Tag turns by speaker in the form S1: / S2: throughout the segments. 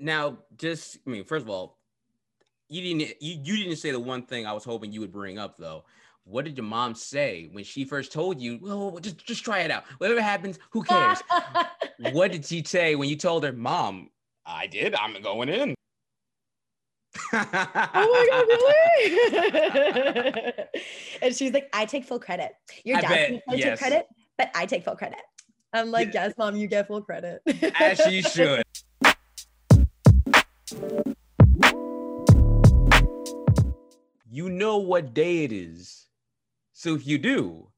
S1: Now, just I mean, first of all, you didn't you, you didn't say the one thing I was hoping you would bring up though. What did your mom say when she first told you? Well, just just try it out. Whatever happens, who cares? what did she say when you told her, "Mom, I did. I'm going in."
S2: oh my god, really? and she's like, I take full credit. Your dad can
S1: yes.
S2: credit, but I take full credit. I'm like, yes, mom, you get full credit.
S1: As she should. You know what day it is. So if you do,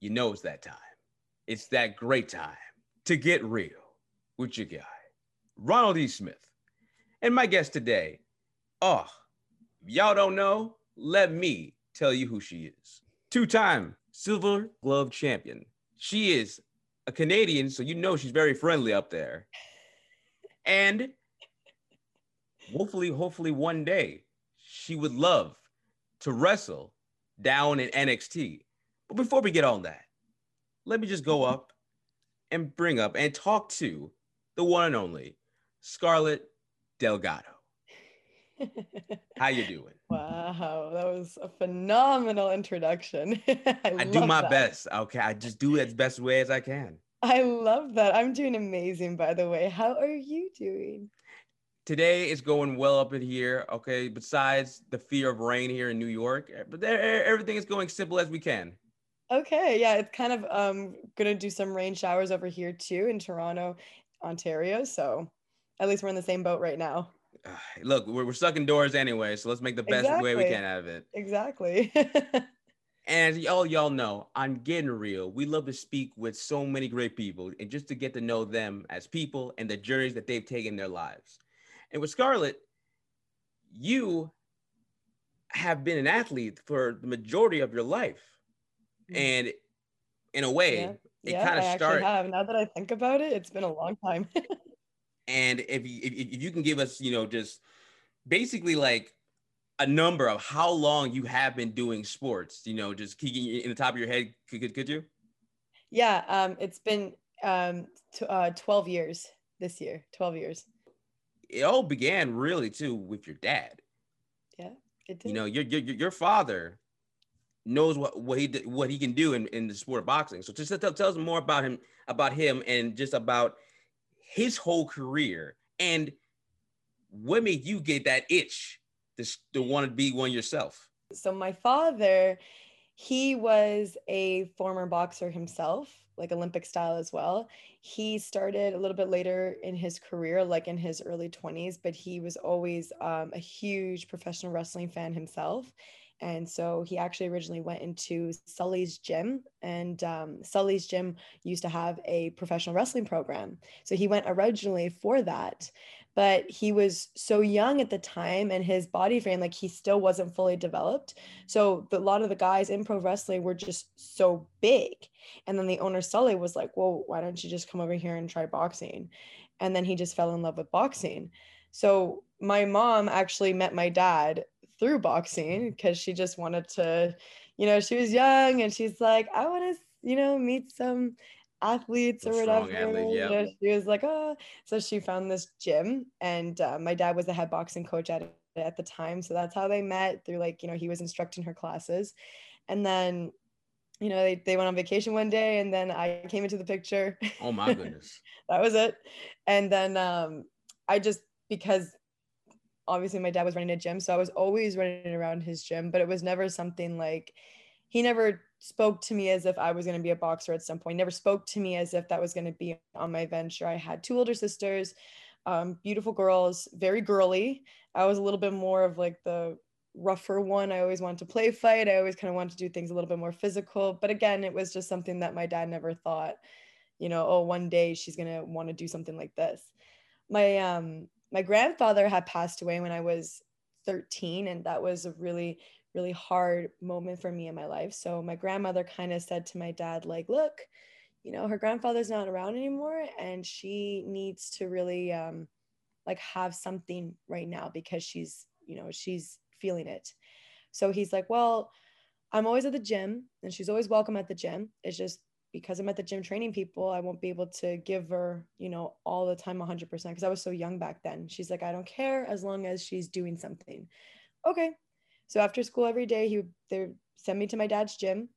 S1: you know it's that time. It's that great time to get real with your guy, Ronald E. Smith. And my guest today, oh, y'all don't know, let me tell you who she is. Two time Silver Glove champion. She is a Canadian, so you know she's very friendly up there. And hopefully, hopefully one day she would love to wrestle down in NXT. But before we get on that, let me just go up and bring up and talk to the one and only Scarlett Delgado. How you doing?
S2: wow, that was a phenomenal introduction. I,
S1: I do my
S2: that.
S1: best. Okay, I just do it as best way as I can.
S2: I love that. I'm doing amazing, by the way. How are you doing?
S1: Today is going well up in here. Okay, besides the fear of rain here in New York, but there, everything is going simple as we can.
S2: Okay, yeah, it's kind of um gonna do some rain showers over here too in Toronto, Ontario. So at least we're in the same boat right now.
S1: Look, we're, we're stuck indoors anyway, so let's make the best way we can out of it.
S2: Exactly.
S1: And as y'all y'all know, on Getting Real, we love to speak with so many great people and just to get to know them as people and the journeys that they've taken in their lives. And with Scarlett, you have been an athlete for the majority of your life. And in a way,
S2: Yeah.
S1: it
S2: yeah,
S1: kind of started.
S2: have. Now that I think about it, it's been a long time.
S1: And if you, if, you can give us, you know, just basically like a number of how long you have been doing sports, you know, just kicking in the top of your head, could, could, could you?
S2: yeah, um, it's been um t- uh 12 years this year. 12 years.
S1: It all began really too with your dad.
S2: Yeah, it did.
S1: You know, your your your father knows what what he what he can do in, in the sport of boxing. So just tell, tell us more about him about him and just about his whole career and what made you get that itch to, to want to be one yourself.
S2: so my father he was a former boxer himself like olympic style as well. He started a little bit later in his career like in his early 20s but he was always um, a huge professional wrestling fan himself. And so he actually originally went into sully's gym and um, sully's gym used to have a professional wrestling program. So he went originally for that but he was so young at the time and his body frame like he still wasn't fully developed. So the, a lot of the guys in pro wrestling were just so big. And then the owner sully was like well why don't you just come over here and try boxing? And then he just fell in love with boxing. So my mom actually met my dad through boxing because she just wanted to you know she was young and she's like i want to you know meet some athletes or whatever.
S1: athlete,
S2: you know, she was like oh. So she found this gym and uh, my dad was the head boxing coach at at the time. So that's how they met through like you know he was instructing her classes. And then you know they, they went on vacation one day and then i came into the picture.
S1: Oh my goodness.
S2: that was it. And then um i just because obviously my dad was running a gym so i was always running around his gym but it was never something like he never spoke to me as if i was going to be a boxer at some point. Never spoke to me as if that was going to be on my venture. I had two older sisters um, beautiful girls very girly. I was a little bit more of like the rougher one. I always wanted to play fight. I always kind of wanted to do things a little bit more physical. But again it was just something that my dad never thought you know oh one day she's going to want to do something like this. My um my grandfather had passed away when i was 13 and that was a really really hard moment for me in my life so my grandmother kind of said to my dad like look you know her grandfather's not around anymore and she needs to really um like have something right now because she's you know she's feeling it so he's like well i'm always at the gym and she's always welcome at the gym it's just because I'm at the gym training people, I won't be able to give her, you know, all the time 100% because I was so young back then. She's like, I don't care as long as she's doing something. Okay. So after school every day, he would they send me to my dad's gym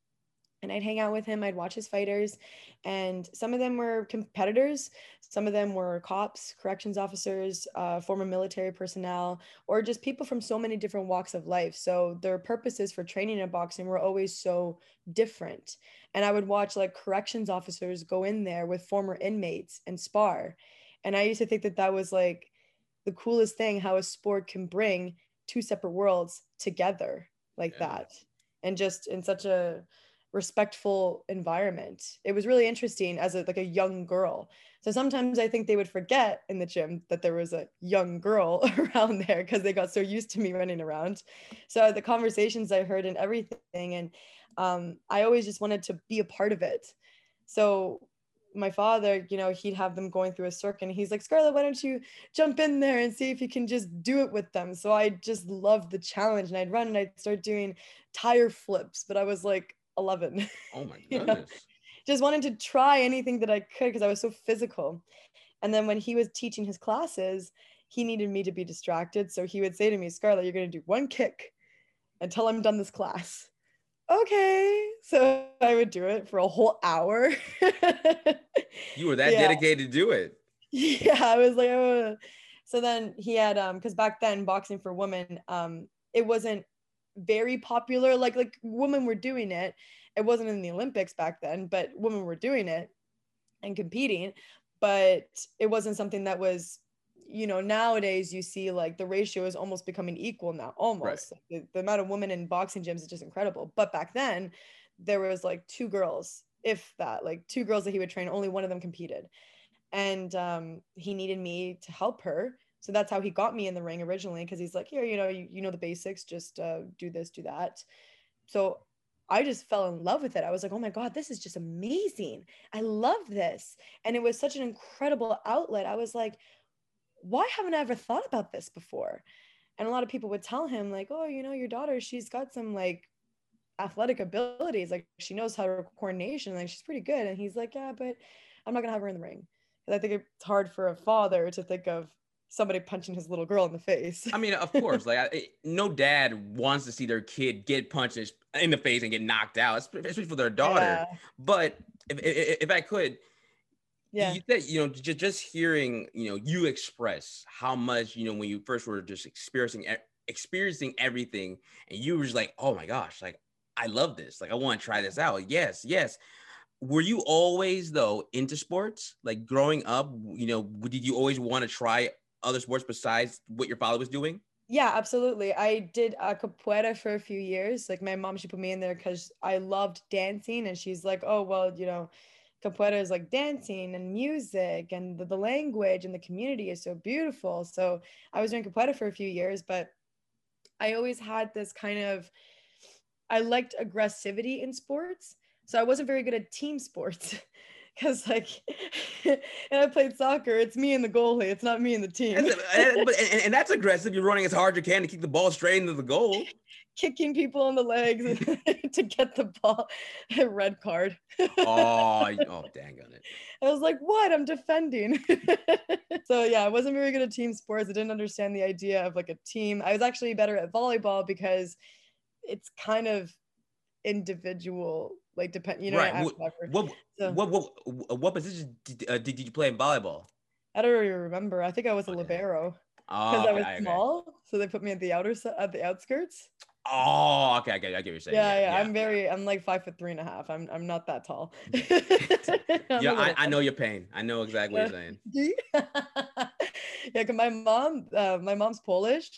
S2: and I'd hang out with him. I'd watch his fighters, and some of them were competitors, some of them were cops, corrections officers, uh, former military personnel, or just people from so many different walks of life. So their purposes for training in boxing were always so different. And I would watch like corrections officers go in there with former inmates and spar, and I used to think that that was like the coolest thing how a sport can bring two separate worlds together like yeah. that and just in such a respectful environment. It was really interesting as a, like a young girl. So sometimes I think they would forget in the gym that there was a young girl around there because they got so used to me running around. So the conversations I heard and everything, and um, I always just wanted to be a part of it. So my father, you know, he'd have them going through a circuit and he's like, Scarlett, why don't you jump in there and see if you can just do it with them? So I just loved the challenge and I'd run and I'd start doing tire flips, but I was like 11.
S1: Oh my goodness.
S2: Just wanted to try anything that I could because I was so physical. And then when he was teaching his classes, he needed me to be distracted. So he would say to me, Scarlett, you're going to do one kick until I'm done this class. Okay. So I would do it for a whole hour.
S1: you were that yeah. dedicated to do it.
S2: Yeah. I was like, oh. so then he had, um, because back then boxing for women, um, it wasn't very popular like like women were doing it it wasn't in the olympics back then but women were doing it and competing but it wasn't something that was you know nowadays you see like the ratio is almost becoming equal now almost right. the, the amount of women in boxing gyms is just incredible but back then there was like two girls if that like two girls that he would train only one of them competed and um, he needed me to help her so that's how he got me in the ring originally because he's like, here, you know, you, you know the basics, just uh, do this, do that. So I just fell in love with it. I was like, oh my God, this is just amazing. I love this. And it was such an incredible outlet. I was like, why haven't I ever thought about this before? And a lot of people would tell him, like, oh, you know, your daughter, she's got some like athletic abilities. Like she knows how to coordination. Like she's pretty good. And he's like, yeah, but I'm not gonna have her in the ring. And I think it's hard for a father to think of somebody punching his little girl in the face.
S1: I mean, of course, like I, no dad wants to see their kid get punched in the face and get knocked out, especially for their daughter. Yeah. But if, if, if I could, yeah, you said you know just just hearing you know you express how much you know when you first were just experiencing experiencing everything, and you were just like, oh my gosh, like I love this, like I want to try this out. Yes, yes were you always though into sports like growing up you know did you always want to try other sports besides what your father was doing?
S2: Yeah, absolutely. I did a capoeira for a few years. Like my mom, she put me in there because I loved dancing, and she's like, "Oh, well, you know, capoeira is like dancing and music, and the, the language and the community is so beautiful." So I was doing capoeira for a few years, but I always had this kind of, I liked aggressivity in sports, so I wasn't very good at team sports. because like and I played soccer, it's me and the goalie, it's not me and the team.
S1: Eh, and, and, and, that's aggressive. You're running as hard as you can to keep the ball straight into the goal.
S2: Kicking people in the legs to get the ball. Red card.
S1: oh, oh, dang on it.
S2: I was like, what? I'm defending. so yeah, I wasn't very good at team sports. I didn't understand the idea of like a team. I was actually better at volleyball because it's kind of individual like depend you know
S1: right what what, so, what, what what position did, uh, did you play in volleyball
S2: i don't really remember i think i was a libero because oh, i was okay, small so they put me at the outer at the outskirts
S1: Oh, okay, I get, I get what you're saying.
S2: Yeah, yeah, yeah, I'm very, I'm like five foot three and a half. I'm, I'm not that tall.
S1: yeah, I, I know your pain. I know exactly what you're saying.
S2: yeah, cause my mom, uh, my mom's Polish,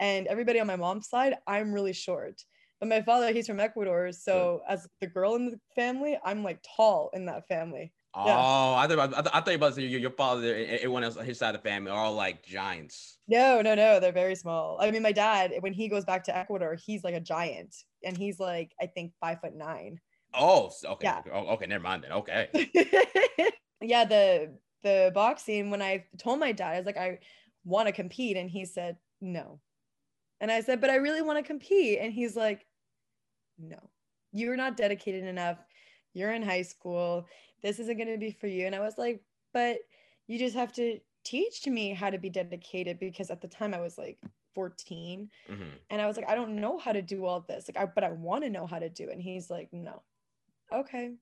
S2: and everybody on my mom's side, I'm really short. But my father, he's from Ecuador. So yeah. as the girl in the family, I'm like tall in that family.
S1: Oh, yeah. I thought I, thought, you about to say your, your father and everyone else his side of the family are all like giants.
S2: No, no, no, they're very small. I mean, my dad, when he goes back to Ecuador, he's like a giant, and he's like I think five foot nine.
S1: Oh, okay. Yeah. Oh, okay, never mind then. Okay.
S2: yeah, the the boxing. When I told my dad, I was like, I want to compete, and he said no. And I said, but I really want to compete. And he's like, no, you're not dedicated enough. You're in high school. This isn't going to be for you. And I was like, But you just have to teach me how to be dedicated because at the time I was like 14 mm-hmm. and I was like, I don't know how to do all this. Like, I, but I want to know how to do it. And he's like, No. Okay.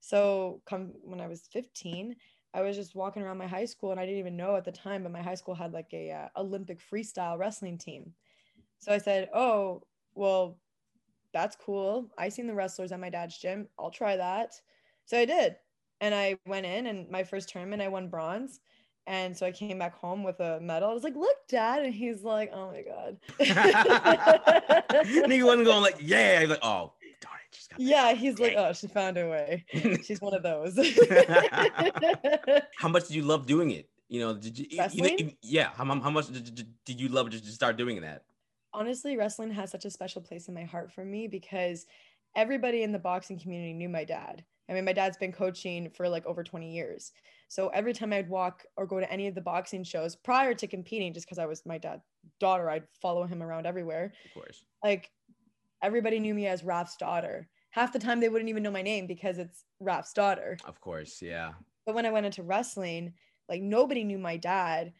S2: So come when I was 15, I was just walking around my high school and I didn't even know at the time, but my high school had like a uh, Olympic freestyle wrestling team. So I said, "Oh, well, that's cool. I seen the wrestlers at my dad's gym. I'll try that." So I did. And I went in and my first tournament I won bronze. And so I came back home with a medal. I was like, "Look, Dad!" And he's like, "Oh my god."
S1: and he wasn't going like, "Yeah." He's like, "Oh,
S2: yeah, he's like, oh, she found her way. She's one of those.
S1: how much did you love doing it? You know, did you? You know, yeah. How, how much did, did you love just to start doing that?
S2: Honestly, wrestling has such a special place in my heart for me because everybody in the boxing community knew my dad. I mean, my dad's been coaching for like over 20 years. So every time I'd walk or go to any of the boxing shows prior to competing, just because I was my dad's daughter, I'd follow him around everywhere.
S1: Of course.
S2: Like everybody knew me as Raf's daughter half the time they wouldn't even know my name because it's Raf's daughter.
S1: Of course, yeah.
S2: But when I went into wrestling, like nobody knew my dad.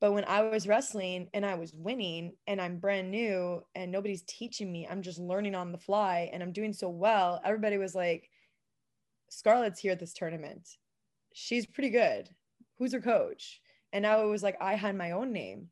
S2: But when I was wrestling and I was winning and I'm brand new and nobody's teaching me, I'm just learning on the fly and I'm doing so well. Everybody was like, Scarlett's here at this tournament. She's pretty good. Who's her coach? And now it was like I had my own name.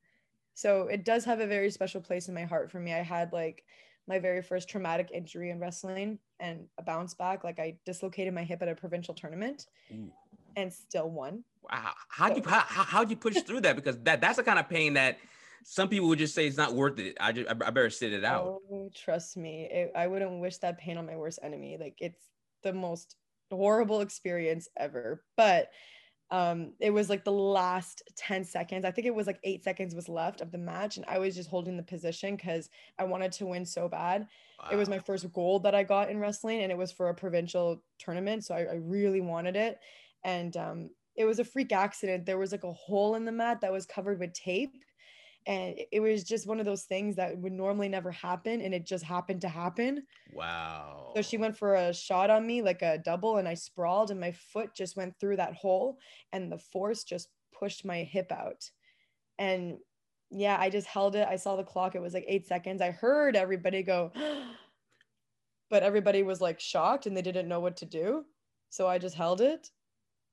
S2: So it does have a very special place in my heart for me. I had like my very first traumatic injury in wrestling and a bounce back. Like I dislocated my hip at a provincial tournament Ooh. And still won.
S1: Wow. How'd you, how, how'd you push through that? Because that, that's the kind of pain that some people would just say it's not worth it. I just, I better sit it out.
S2: Oh, trust me. It, I wouldn't wish that pain on my worst enemy. Like it's the most horrible experience ever. But um it was like the last 10 seconds i think it was like eight seconds was left of the match and i was just holding the position because i wanted to win so bad wow. it was my first gold that i got in wrestling and it was for a provincial tournament so i, I really wanted it and um it was a freak accident. There was like a hole in the mat that was covered with tape. And it was just one of those things that would normally never happen and it just happened to happen.
S1: Wow.
S2: So she went for a shot on me like a double and i sprawled and my foot just went through that hole and the force just pushed my hip out. And yeah i just held it. I saw the clock. It was like eight seconds. I heard everybody go but everybody was like shocked and they didn't know what to do. So i just held it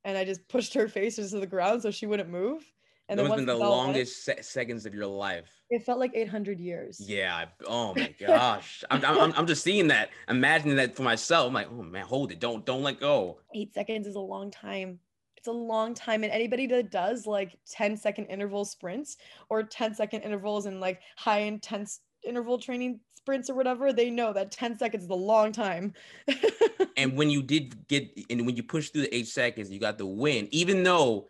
S2: and i just pushed her face into the ground so she wouldn't move
S1: and it been the longest se- seconds of your life.
S2: It felt like 800 years.
S1: Yeah. Oh my gosh. I'm, I'm, I'm just seeing that, imagining that for myself. I'm like, oh man, hold it. Don't, don't let go.
S2: Eight seconds is a long time. It's a long time. And anybody that does like 10 second interval sprints or 10 second intervals and like high intense interval training sprints or whatever, they know that 10 seconds is a long time.
S1: and when you did get, and when you pushed through the eight seconds, you got the win, even though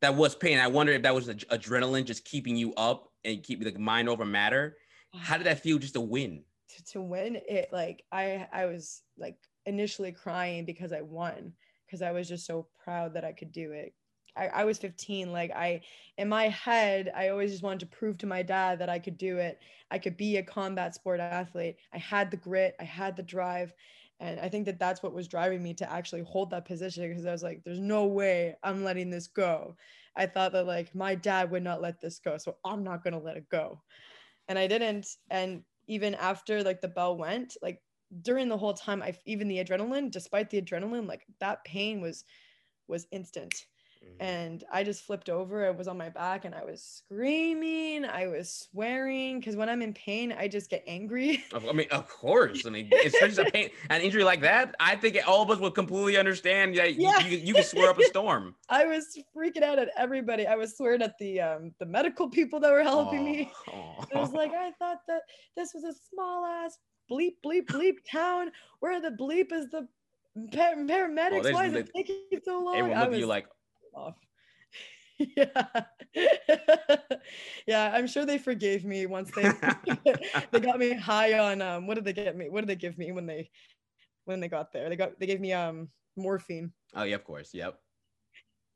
S1: that was pain. I wonder if that was adrenaline just keeping you up and keep like mind over matter. Ah. How did that feel just to win?
S2: To, to win it, like I I was like initially crying because I won because I was just so proud that I could do it. I, I was 15. Like I, in my head, I always just wanted to prove to my dad that I could do it. I could be a combat sport athlete. I had the grit. I had the drive. And I think that that's what was driving me to actually hold that position because I was like, there's no way I'm letting this go. I thought that like my dad would not let this go. So I'm not going to let it go. And I didn't. And even after like the bell went, like during the whole time, I even the adrenaline, despite the adrenaline, like that pain was was instant. Mm-hmm. And I just flipped over. I was on my back and I was screaming. I was swearing because when I'm in pain, I just get angry.
S1: I mean, of course. I mean, especially a pain, an injury like that. I think all of us would completely understand. Yeah, yeah. You, you, you can swear up a storm.
S2: I was freaking out at everybody. I was swearing at the um the medical people that were helping oh, me. Oh. It was like I thought that this was a small ass bleep bleep bleep town where the bleep is the par- paramedics. Oh, Why is it taking so long?
S1: Everyone look at you like, off.
S2: yeah. yeah, I'm sure they forgave me once they they got me high on um what did they get me? What did they give me when they when they got there? They got they gave me um morphine.
S1: Oh yeah, of course. Yep.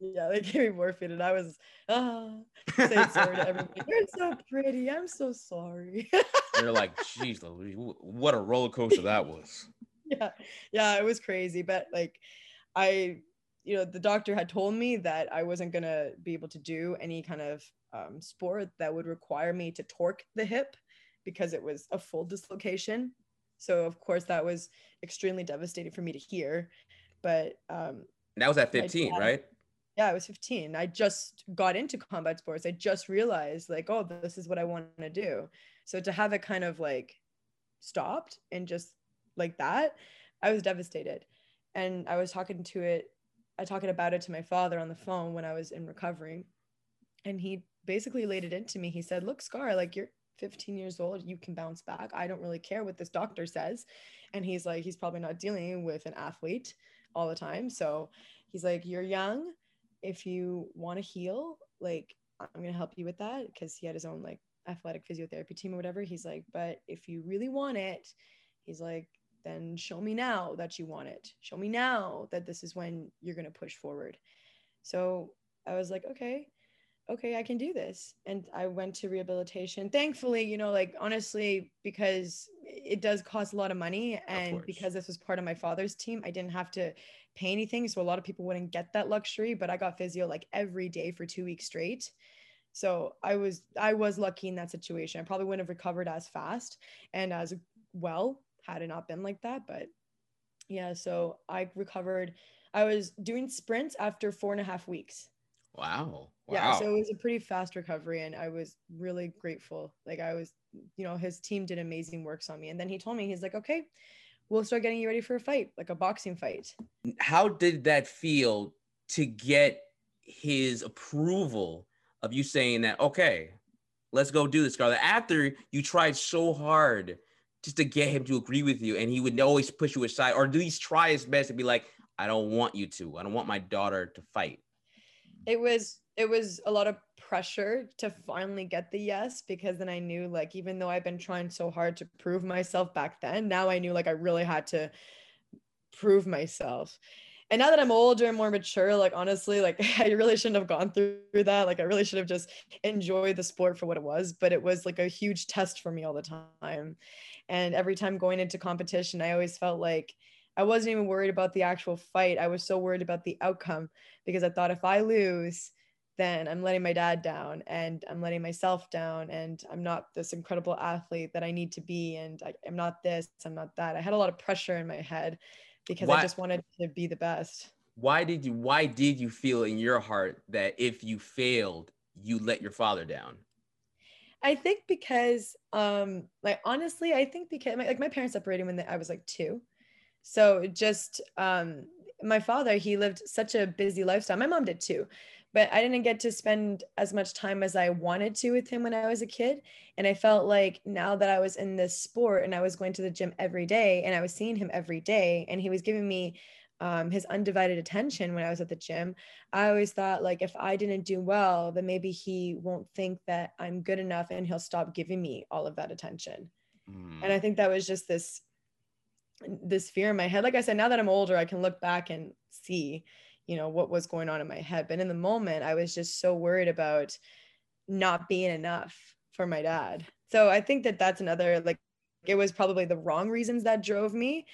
S2: Yeah, they gave me morphine and I was ah saying sorry to everybody. You're so pretty. I'm so sorry.
S1: They're like, geez, what a roller coaster that was.
S2: yeah, yeah, it was crazy, but like, I, you know, the doctor had told me that I wasn't gonna be able to do any kind of um, sport that would require me to torque the hip because it was a full dislocation. So of course that was extremely devastating for me to hear. But um,
S1: that was at 15, dad, right?
S2: Yeah, I was 15. I just got into combat sports. I just realized like, oh, this is what I want to do. So to have it kind of like stopped and just like that, I was devastated. And I was talking to it, I talking about it to my father on the phone when I was in recovery. And he basically laid it into me. He said, Look, Scar, like you're 15 years old, you can bounce back. I don't really care what this doctor says. And he's like, he's probably not dealing with an athlete all the time. So he's like, You're young. If you want to heal, like, I'm to help you with that because he had his own like athletic physiotherapy team or whatever. He's like, But if you really want it, he's like, then show me now that you want it. Show me now that this is when you're going to push forward. So I was like, okay okay, I can do this. And I went to rehabilitation. Thankfully, you know, like honestly, because it does cost a lot of money. And of because this was part of my father's team, I didn't have to pay anything. So a lot of people wouldn't get that luxury, but I got physio like every day for two weeks straight. So I was I was lucky in that situation. I probably wouldn't have recovered as fast and as well had it not been like that. But yeah, so I recovered. I was doing sprints after four and a half weeks.
S1: Wow.
S2: Yeah, so it was a pretty fast recovery, and I was really grateful. Like I was, you know, his team did amazing works on me, and then he told me he's like, okay, we'll start getting you ready for a fight, like a boxing fight.
S1: How did that feel to get his approval of you saying that? Okay, let's go do this, Scarlett. After you tried so hard just to get him to agree with you, and he would always push you aside, or at least try his best to be like, I don't want you to. I don't want my daughter to fight.
S2: It was it was a lot of pressure to finally get the yes because then I knew like even though I've been trying so hard to prove myself back then, now I knew like I really had to prove myself. And now that I'm older and more mature, like honestly, like I really shouldn't have gone through that. Like I really should have just enjoyed the sport for what it was, but it was like a huge test for me all the time. And every time going into competition, I always felt like I wasn't even worried about the actual fight. I was so worried about the outcome because I thought if I lose, then I'm letting my dad down and I'm letting myself down and I'm not this incredible athlete that I need to be and I, am not this, I'm not that. I had a lot of pressure in my head because why, I just wanted to be the best.
S1: Why did you why did you feel in your heart that if you failed, you let your father down?
S2: I think because um like honestly, I think because my, like my parents separated when I was like 2. So just um my father, he lived such a busy lifestyle. My mom did too but I didn't get to spend as much time as I wanted to with him when I was a kid. And I felt like now that I was in this sport and I was going to the gym every day and I was seeing him every day and he was giving me um, his undivided attention when I was at the gym, I always thought like if I didn't do well, then maybe he won't think that I'm good enough and he'll stop giving me all of that attention. Mm. And I think that was just this this fear in my head. Like I said, now that I'm older, I can look back and see you know what was going on in my head but in the moment i was just so worried about not being enough for my dad so i think that that's another like it was probably the wrong reasons that drove me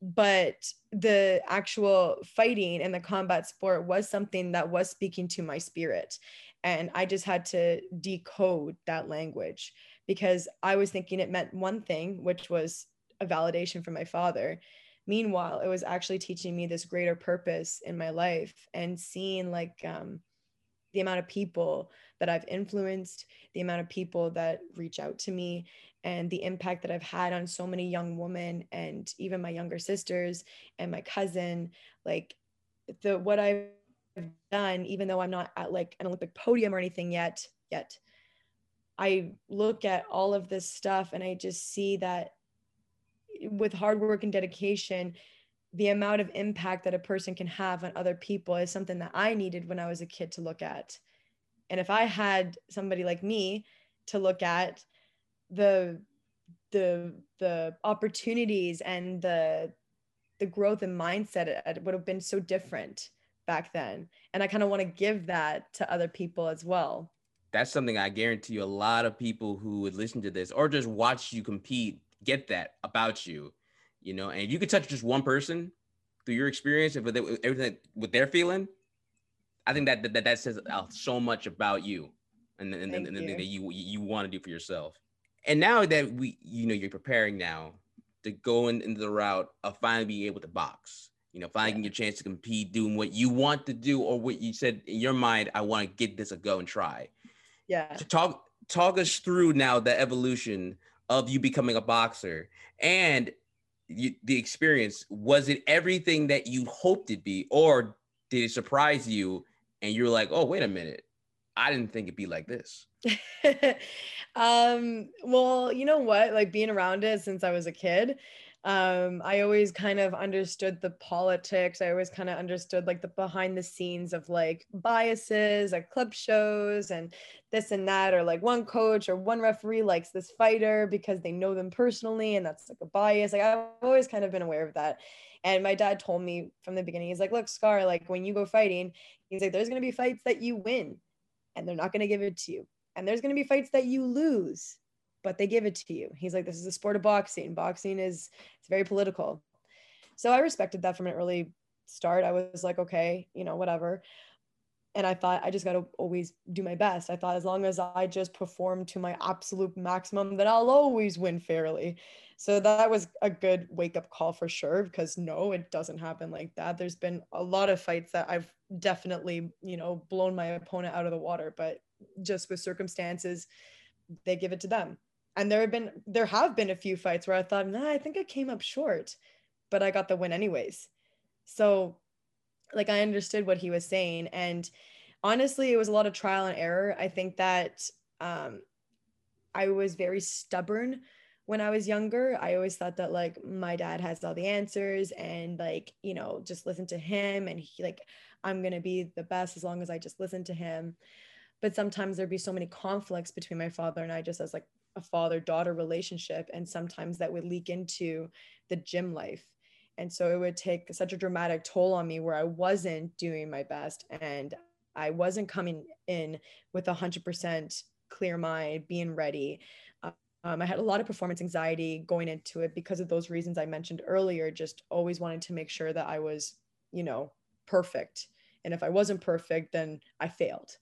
S2: but the actual fighting and the combat sport was something that was speaking to my spirit. And i just had to decode that language because i was thinking it meant one thing which was a validation from my father. Meanwhile it was actually teaching me this greater purpose in my life and seeing like um, the amount of people that i've influenced the amount of people that reach out to me and the impact that i've had on so many young women and even my younger sisters and my cousin like the what i've done even though i'm not at like an olympic podium or anything yet yet i look at all of this stuff and i just see that with hard work and dedication the amount of impact that a person can have on other people is something that I needed when I was a kid to look at. And if I had somebody like me to look at the the the opportunities and the the growth and mindset it, would have been so different back then. And I kind of want to give that to other people as well.
S1: That's something I guarantee you a lot of people who would listen to this or just watch you compete get that about you you know, and you could touch just one person through your experience with everything with they're feeling, I think that that, that says so much about you and and, and, and you. that you you want to do for yourself. And now that we, you know, you're preparing now to go in, into the route of finally being able to box, you know, finding yeah. your chance to compete, doing what you want to do, or what you said in your mind, I want to get this a go and try.
S2: Yeah.
S1: So talk talk us through now the evolution of you becoming a boxer and you, the experience. Was it everything that you hoped it'd be, or did it surprise you and you're like, oh, wait a minute, I didn't think it'd be like this.
S2: um, well, you know what? Like being around it since I was a kid, um, I always kind of understood the politics. I always kind of understood like the behind the scenes of like biases at club shows and this and that, or like one coach or one referee likes this fighter because they know them personally, and that's like a bias. Like I've always kind of been aware of that. And my dad told me from the beginning, he's like, look, Scar, like when you go fighting, he's like, there's gonna be fights that you win and they're not going to give it to you. And there's going to be fights that you lose, but they give it to you. He's like, this is a sport of boxing. Boxing is it's very political. So I respected that from an early start. I was like, okay, you know, whatever. And I thought I just got to always do my best. I thought as long as I just perform to my absolute maximum, then I'll always win fairly. So that was a good wake up call for sure because no, it doesn't happen like that. There's been a lot of fights that I've definitely, you know, blown my opponent out of the water, but just with circumstances, they give it to them. And there have been there have been a few fights where I thought, nah, I think I came up short, but I got the win anyways. So like I understood what he was saying. And honestly, it was a lot of trial and error. I think that um I was very stubborn when I was younger, I always thought that like my dad has all the answers and like, you know, just listen to him and he like I'm going to be the best as long as I just listen to him. But sometimes there'd be so many conflicts between my father and I just as like a father-daughter relationship and sometimes that would leak into the gym life. And so it would take such a dramatic toll on me where I wasn't doing my best and I wasn't coming in with a hundred percent clear mind, being ready. Um, I had a lot of performance anxiety going into it because of those reasons I mentioned earlier, just always wanting to make sure that I was, you know, perfect. And if I wasn't perfect, then I failed.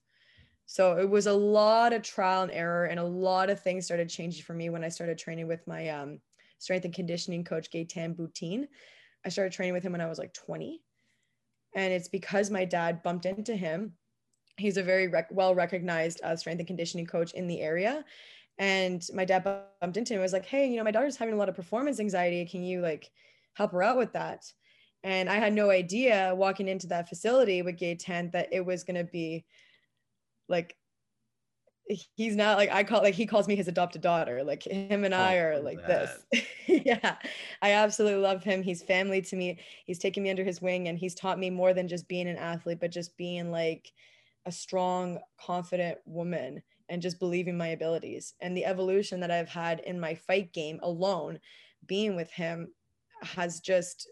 S2: So it was a lot of trial and error, and a lot of things started changing for me when I started training with my um, strength and conditioning coach, Gaetan Boutin. I started training with him when I was like 20. And it's because my dad bumped into him. He's a very rec- well recognized uh, strength and conditioning coach in the area and my dad bumped into him and was like hey you know my daughter's having a lot of performance anxiety can you like help her out with that and i had no idea walking into that facility with Gaetan that it was going to be like he's not like i call like he calls me his adopted daughter like him and i oh, are like that. this. Yeah i absolutely love him he's family to me he's taken me under his wing and he's taught me more than just being an athlete but just being like a strong confident woman and just believing my abilities. And the evolution that I've had in my fight game alone being with him has just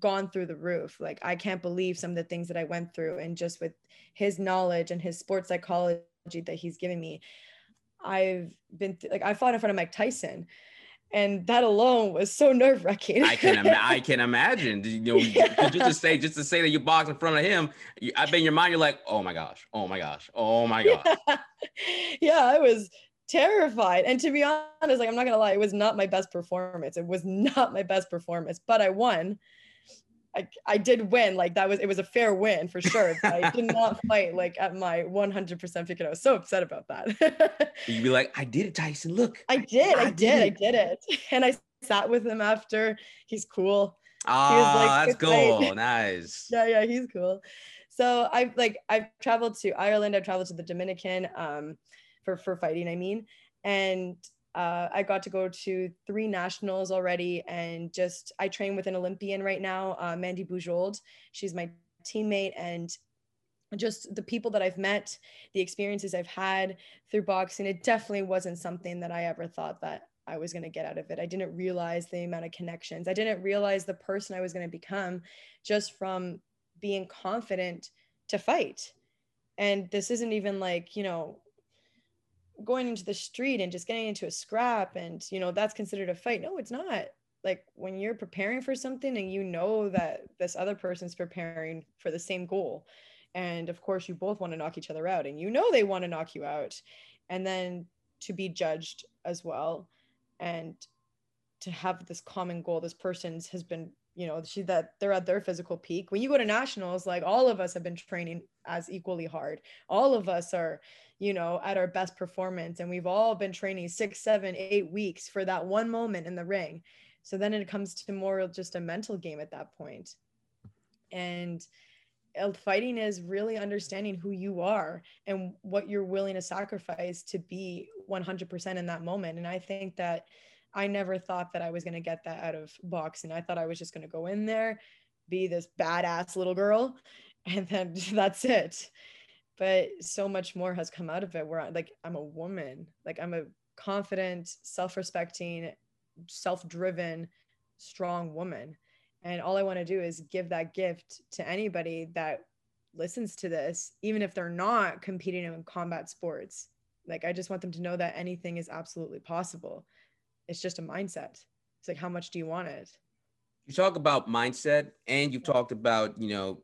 S2: gone through the roof. Like I can't believe some of the things that I went through and just with his knowledge and his sports psychology that he's given me I've been th- like I fought in front of Mike Tyson and that alone was so nerve wracking.
S1: I can Im- I can imagine. You know, yeah. just to say just to say that you box in front of him, you, I bet in your mind you're like, oh my gosh, oh my gosh, oh my gosh.
S2: Yeah, yeah I was terrified. And to be honest, like I'm not gonna lie, it was not my best performance. It was not my best performance, but I won. I, I did win. Like that was it was a fair win for sure. I did not fight like at my 100% pick. I was so upset about that.
S1: You'd be like, I did it, Tyson. Look.
S2: I did. I, I did, did. I did it. And I sat with him after. He's cool.
S1: Ah, like, that's cool. Nice.
S2: yeah, yeah, he's cool. So I've like I've traveled to Ireland. I've traveled to the Dominican um, for for fighting. I mean, and uh, I got to go to three nationals already, and just I train with an Olympian right now, uh, Mandy Bujold. She's my teammate, and just the people that I've met, the experiences I've had through boxing, it definitely wasn't something that I ever thought that I was going to get out of it. I didn't realize the amount of connections. I didn't realize the person I was going to become just from being confident to fight. And this isn't even like, you know, going into the street and just getting into a scrap and you know that's considered a fight. No it's not. Like when you're preparing for something and you know that this other person's preparing for the same goal and of course you both want to knock each other out and you know they want to knock you out and then to be judged as well and to have this common goal this person's has been you know she that they're at their physical peak. When you go to nationals like all of us have been training as equally hard. All of us are you know at our best performance and we've all been training six seven eight weeks for that one moment in the ring so then it comes to more just a mental game at that point. and uh, fighting is really understanding who you are and what you're willing to sacrifice to be 100% in that moment and i think that I never thought that I was going to get that out of boxing. I thought I was just going to go in there, be this badass little girl, and then that's it. But so much more has come out of it where I, like I'm a woman, like I'm a confident, self-respecting, self-driven, strong woman. And all I want to do is give that gift to anybody that listens to this, even if they're not competing in combat sports. Like I just want them to know that anything is absolutely possible it's just a mindset. It's like how much do you want it?
S1: You talk about mindset, and you've talked about you know,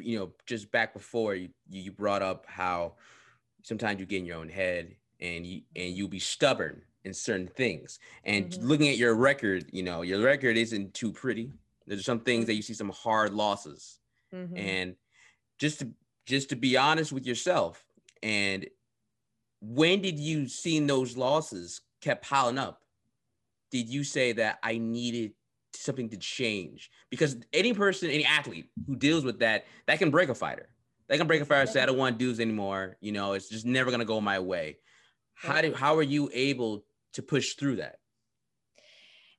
S1: you know, just back before you you brought up how sometimes you get in your own head and you and you'll be stubborn in certain things. And mm-hmm. looking at your record, you know, your record isn't too pretty. There's some things that you see some hard losses, mm-hmm. and just to just to be honest with yourself, and when did you see those losses kept piling up? did you say that I needed something to change? Because any person, any athlete who deals with that, that can break a fighter. They can break a fighter. Say I don't want dudes anymore. You know, it's just never gonna go my way. How do how are you able to push through that?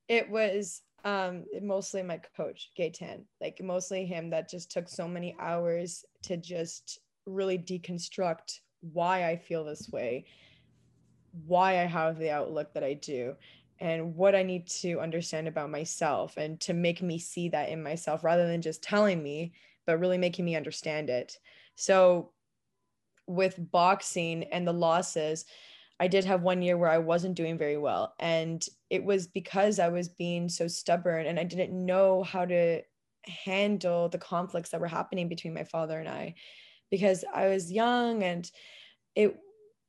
S2: It was um mostly my coach Gaetan, like mostly him that just took so many hours to just really deconstruct why I feel this way, why I have the outlook that I do and what I need to understand about myself and to make me see that in myself rather than just telling me, but really making me understand it. So, with boxing and the losses, I did have one year where I wasn't doing very well. And it was because I was being so stubborn and I didn't know how to handle the conflicts that were happening between my father and I because I was young and it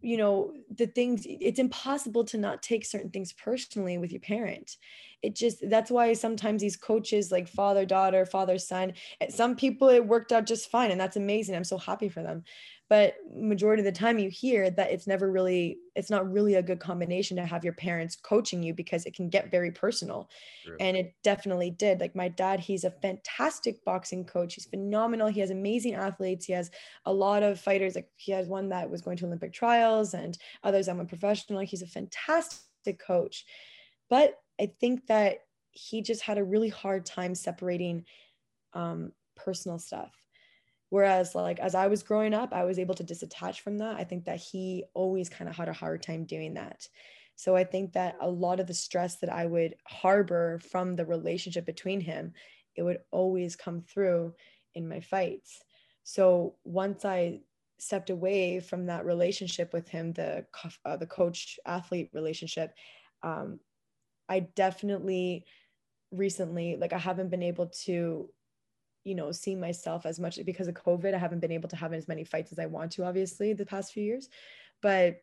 S2: you know the things it's impossible to not take certain things personally with your parent. It just that's why sometimes these coaches like father daughter father son eh, some people it worked out just fine and that's amazing. I'm so happy for them but majority of the time you hear that it's never really it's not really a good combination to have your parents coaching you because it can get very personal. And it definitely did. Like my dad he's a fantastic boxing coach. He's phenomenal. He has amazing athletes. He has a lot of fighters. Like he has one that was going to olympic trials and others that went professional. He's a fantastic coach. But i think that he just had a really hard time separating um, personal stuff Whereas, like, as I was growing up, I was able to disattach from that. I think that he always kind of had a hard time doing that. So I think that a lot of the stress that I would harbor from the relationship between him, it would always come through in my fights. So once I stepped away from that relationship with him, the uh, the coach athlete relationship, um, I definitely recently like I haven't been able to you know, seeing myself as much because of COVID. I haven't been able to have as many fights as I want to, obviously, the past few years. But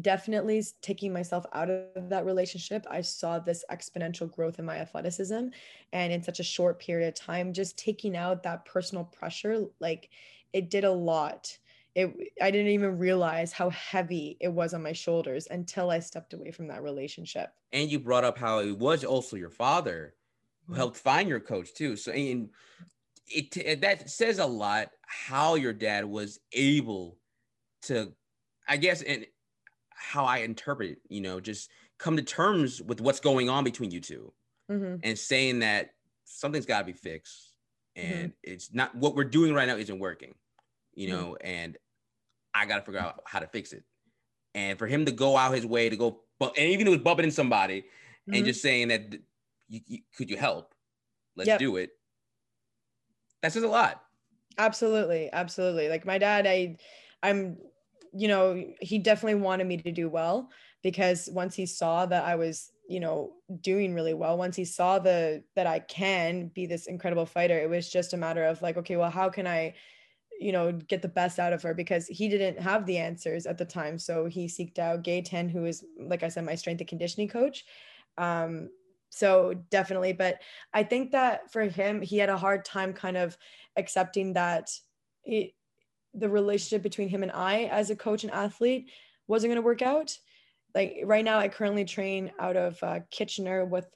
S2: definitely taking myself out of that relationship, I saw this exponential growth in my athleticism. And in such a short period of time, just taking out that personal pressure, like it did a lot. It, I didn't even realize how heavy it was on my shoulders until I stepped away from that relationship.
S1: And you brought up how it was also your father who helped find your coach too. So and it that says a lot how your dad was able to, I guess, and how I interpret, you know, just come to terms with what's going on between you 2 mm-hmm. and saying that something's got to be fixed mm-hmm. and mm-hmm. it's not what we're doing right now isn't working, you mm-hmm. know, mm-hmm. and I got to figure out how to fix it. And for him to go out his way to go, and even if it was bumping in somebody and mm-hmm. just saying that you, you, could you help? Let's yep. do it. That says a lot.
S2: Absolutely, absolutely. Like my dad, I, I'm you know, he definitely wanted me to do well because once he saw that I was, you know, doing really well, once he saw the that I can be this incredible fighter, it was just a matter of like, okay, well, how can I, you know, get the best out of her because he didn't have the answers at the time. So he seeked out Gaetan, who is, like I said, my strength and conditioning coach. Um, so definitely, but I think that for him, he had a hard time kind of accepting that it, the relationship between him and I as a coach and athlete wasn't going to work out. Like right now, I currently train out of uh, Kitchener with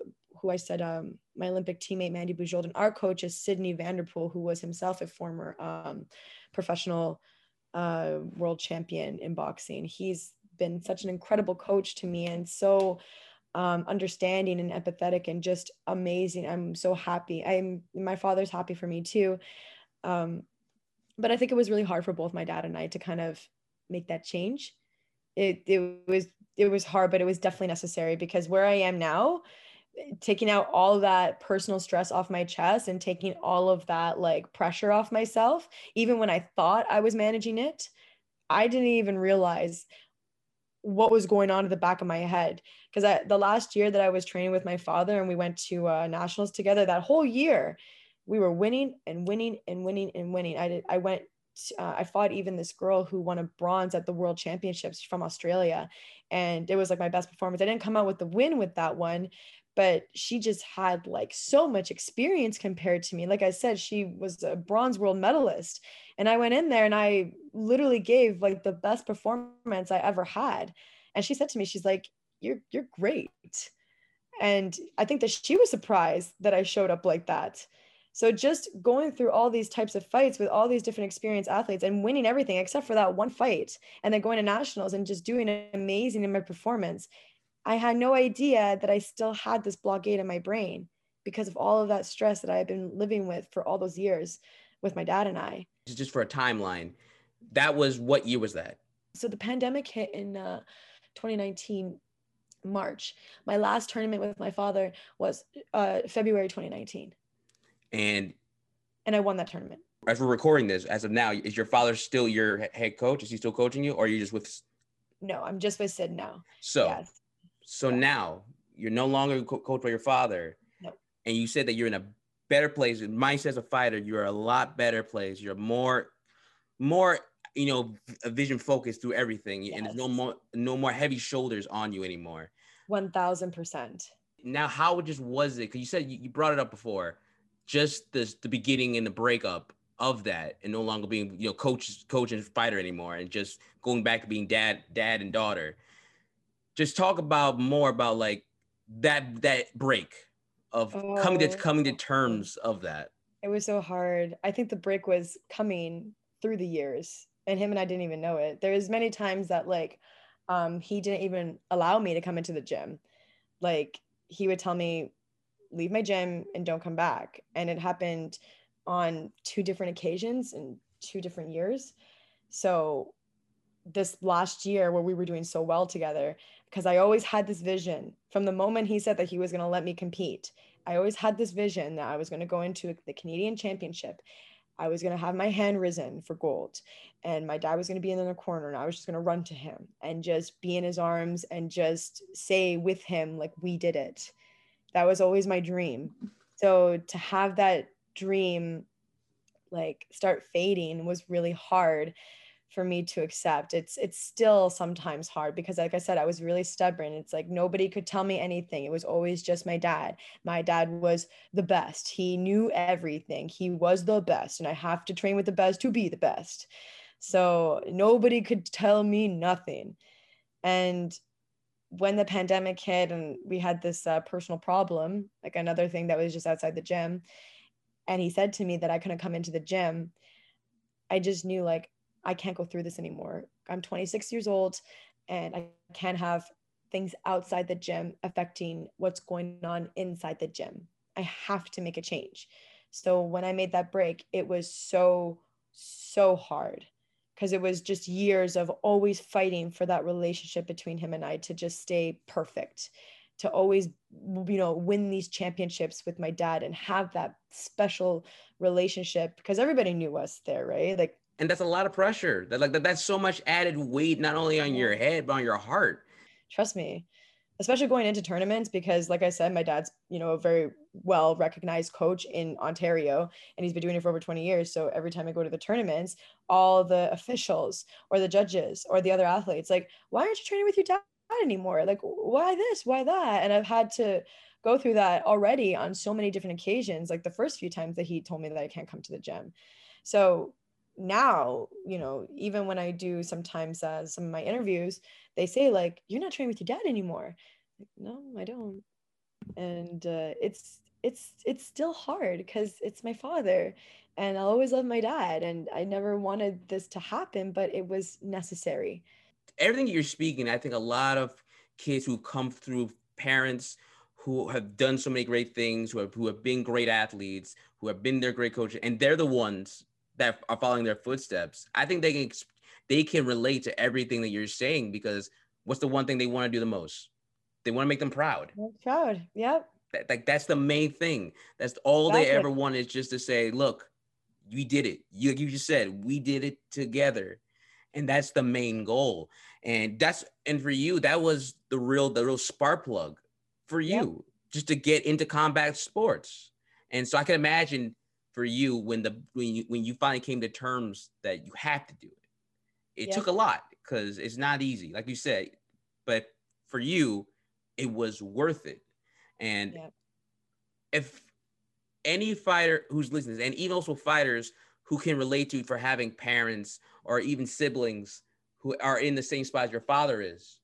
S2: who I said um, my Olympic teammate Mandy Bujold, and our coach is Sydney Vanderpool, who was himself a former um, professional uh, world champion in boxing. He's been such an incredible coach to me, and so um, understanding and empathetic and just amazing. I'm so happy. I'm my father's happy for me too. Um, but I think it was really hard for both my dad and I to kind of make that change. It it was it was hard, but it was definitely necessary because where I am now, taking out all that personal stress off my chest and taking all of that like pressure off myself, even when I thought I was managing it, I didn't even realize what was going on in the back of my head. Because the last year that I was training with my father and we went to uh, nationals together that whole year we were winning and winning and winning and winning. I did I went uh, I fought even this girl who won a bronze at the world championships from Australia. And it was like my best performance. I didn't come out with the win with that one but she just had like so much experience compared to me like I said she was a bronze world medalist and I went in there and I literally gave like the best performance I ever had. And she said to me, she's like, You're you're great. And I think that she was surprised that I showed up like that. So just going through all these types of fights with all these different experienced athletes and winning everything except for that one fight, and then going to nationals and just doing amazing in my performance, I had no idea that I still had this blockade in my brain because of all of that stress that I had been living with for all those years with my dad and I.
S1: Just for a timeline, that was what year was that?
S2: So the pandemic hit in uh, 2019 March. My last tournament with my father was uh, February 2019.
S1: And
S2: and I won that tournament.
S1: As we're recording this, as of now, is your father still your head coach? Is he still coaching you, or are you just with?
S2: No, I'm just with Sid now.
S1: So, yes. So yeah. now you're no longer co- coached by your father. And you said that you're in a better place. Mindset as a fighter, you're a lot better place. You're more, more, you know, a vision focused through everything, yes. and there's no more, no more heavy shoulders on you anymore.
S2: One thousand percent.
S1: Now, how just was it? Because you said you, you brought it up before, just the the beginning and the breakup of that, and no longer being, you know, coach, coach and fighter anymore, and just going back to being dad, dad and daughter. Just talk about more about like that that break of oh. coming to coming to terms of that?
S2: It was so hard. I think the break was coming through the years, and him and I didn't even know it. There was many times that like um, he didn't even allow me to come into the gym. Like he would tell me, leave my gym and don't come back. And it happened on two different occasions in two different years. So this last year where we were doing so well together, because I always had this vision from the moment he said that he was going to let me compete. I always had this vision that I was going to go into the Canadian Championship. I was going to have my hand risen for gold, and my dad was going to be in the corner, and I was just going to run to him and just be in his arms and just say with him, like, we did it. That was always my dream. So to have that dream like start fading was really hard for me to accept. It's it's still sometimes hard because like i said i was really stubborn. It's like nobody could tell me anything. It was always just my dad. My dad was the best. He knew everything. He was the best and i have to train with the best to be the best. So nobody could tell me nothing. And when the pandemic hit and we had this uh, personal problem like another thing that was just outside the gym and he said to me that i couldn't come into the gym i just knew like I can't go through this anymore. I'm 26 years old and I can't have things outside the gym affecting what's going on inside the gym. I have to make a change. So when I made that break, it was so, so hard because it was just years of always fighting for that relationship between him and I to just stay perfect, to always, you know, win these championships with my dad and have that special relationship because everybody knew us there, right? Like
S1: and that's a lot of pressure. That like that, that's so much added weight, not only on your head but on your heart.
S2: Trust me, especially going into tournaments because, like I said, my dad's you know a very well recognized coach in Ontario, and he's been doing it for over 20 years. So every time I go to the tournaments, all the officials or the judges or the other athletes like, why aren't you training with your dad anymore? Like, why this? Why that? And I've had to go through that already on so many different occasions. Like the first few times that he told me that I can't come to the gym. So now, you know, even when I do sometimes uh, some of my interviews, they say like, "You're not training with your dad anymore." Like, no, I don't. And uh, it's it's it's still hard because it's my father, and I'll always love my dad, and I never wanted this to happen, but it was necessary.
S1: Everything you're speaking, I think a lot of kids who come through parents who have done so many great things, who have who have been great athletes, who have been their great coaches, and they're the ones that are following their footsteps. I think they can they can relate to everything that you're saying because what's the one thing they want to do the most? They want to make them proud.
S2: Proud. Yep.
S1: That, like that's the main thing. That's all exactly. they ever want is just to say, look, we did it. You you just said we did it together. And that's the main goal. And that's and for you, that was the real the real spark plug for you yep. just to get into combat sports. And so I can imagine for you when the when you when you finally came to terms that you have to do it. It took a lot because it's not easy, like you said, but for you, it was worth it. And if any fighter who's listening, and even also fighters who can relate to you for having parents or even siblings who are in the same spot as your father is,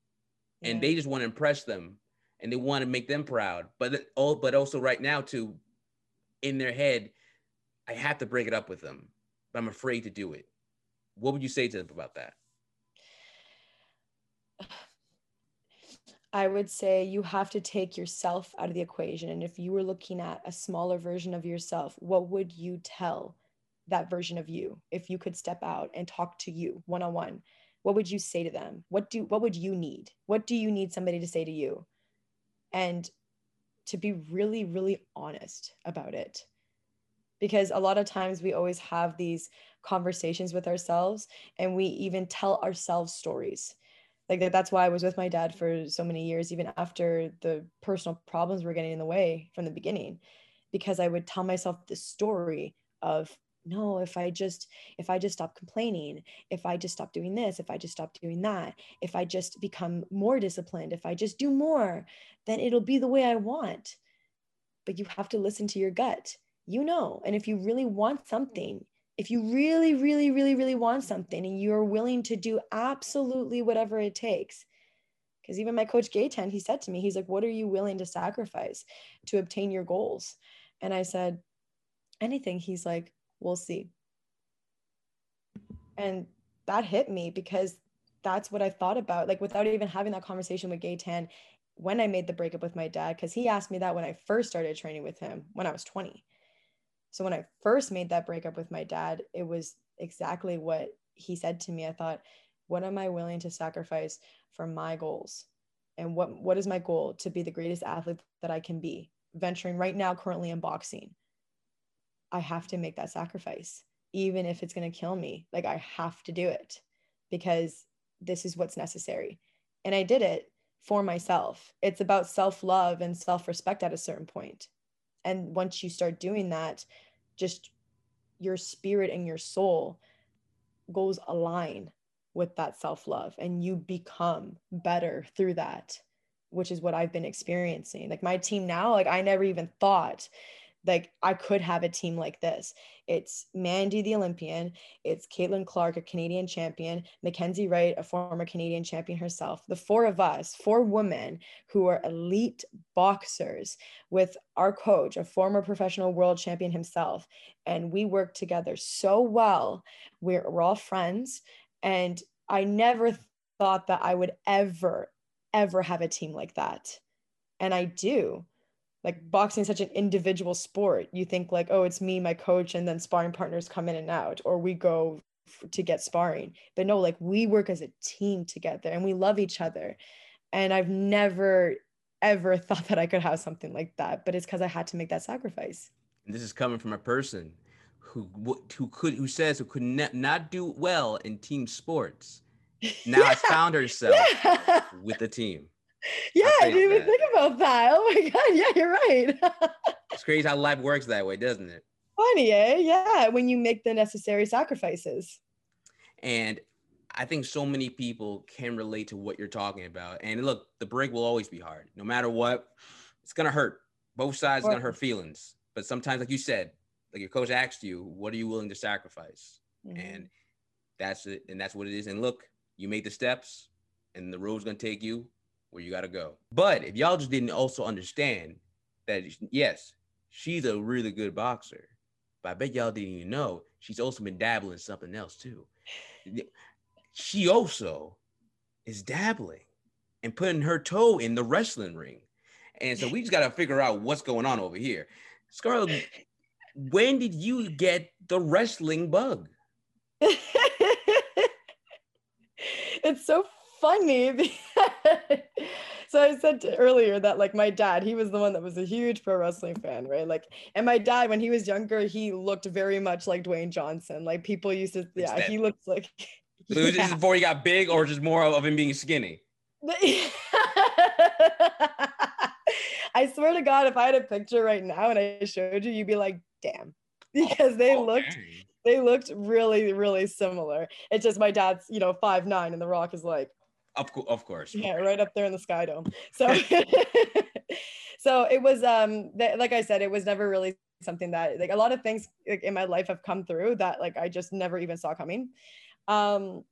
S1: and they just want to impress them and they want to make them proud. But oh, but also right now too, in their head, I have to break it up with them, but I'm afraid to do it. What would you say to them about that?
S2: I would say you have to take yourself out of the equation. And if you were looking at a smaller version of yourself, what would you tell that version of you if you could step out and talk to you one on one? What would you say to them? What do what would you need? What do you need somebody to say to you? and to be really, really honest about it. Because a lot of times we always have these conversations with ourselves and we even tell ourselves stories. Like that's why I was with my dad for so many years, even after the personal problems were getting in the way from the beginning, because I would tell myself the story of no if i just if i just stop complaining if i just stop doing this if i just stop doing that if i just become more disciplined if i just do more then it'll be the way i want but you have to listen to your gut you know and if you really want mm-hmm. something if you really really really really want something and you're willing to do absolutely whatever it takes because even my coach Gaetan, he said to me, he's like, What are you willing to sacrifice to obtain your goals? And I said, Anything. He's like, we'll see. And that hit me because that's what I thought about, like without even having that conversation with Gaetan when I made the breakup with my dad, because he asked me that when I first started training with him when I was 20. So when I first made that breakup with my dad, it was exactly what he said to me. I thought, what am I willing to sacrifice for my goals? And what what is my goal to be the greatest athlete that I can be? Venturing right now currently in boxing. I have to make that sacrifice, even if it's going to kill me. Like, I have to do it because this is what's necessary. And I did it for myself. It's about self love and self respect at a certain point. And once you start doing that, just your spirit and your soul goes align with that self love and you become better through that which is what I've been experiencing. Like my team now, like I never even thought like I could have a team like this. It's Mandy, the Olympian. It's Caitlin Clark, a Canadian champion. Mackenzie Wright, a former Canadian champion herself. The four of us, four women who are elite boxers, with our coach, a former professional world champion himself. And we work together so well. We're, we're all friends. And I never thought that I would ever, ever have a team like that. And I do like boxing is such an individual sport. You think like, oh, it's me, my coach, and then sparring partners come in and out, or we go f- to get sparring. But no, like we work as a team together and we love each other. And I've never ever thought that I could have something like that, but it's because I had to make that sacrifice.
S1: And this is coming from a person who who could who says who could ne- not do well in team sports now has found herself
S2: Yeah.
S1: with the team.
S2: Yeah, I didn't even
S1: that.
S2: think about that. Oh my god, yeah, you're right.
S1: It's crazy how life works that way, doesn't it?
S2: Funny, eh? Yeah, when you make the necessary sacrifices.
S1: And I think so many people can relate to what you're talking about. And look, the break will always be hard. No matter what, it's gonna hurt. Both sides are gonna hurt feelings. But sometimes, like you said, like your coach asked you, what are you willing to sacrifice?
S2: Mhm.
S1: And that's it, and that's what it is. And look, you made the steps, and the road's gonna take you where you gotta go. But if y'all just didn't also understand that yes, she's a really good boxer, but I bet y'all didn't even know she's also been dabbling something else too. She also is dabbling and putting her toe in the wrestling ring. And so we just gotta figure out what's going on over here. Scarlett, when did you get the wrestling bug?
S2: it's so funny because so i said to- earlier that like my dad he was the one that was a huge pro wrestling fan right like and my dad when he was younger he looked very much like dwayne johnson like people used to yeah he looks like
S1: So
S2: Yeah.
S1: before he got big or just more of him being skinny?
S2: I swear to God, if I had a picture right now and I showed you, you'd be like, damn. Oh, because they
S1: Oh,
S2: looked
S1: dang.
S2: they looked really, really similar. It's just my dad's, you know, five nine and the rock is like,
S1: Of, of course.
S2: yeah, right up there in the sky dome. So so it was um that, like I said, it was never really something that like a lot of things like, in my life have come through that like I just never even saw coming. Um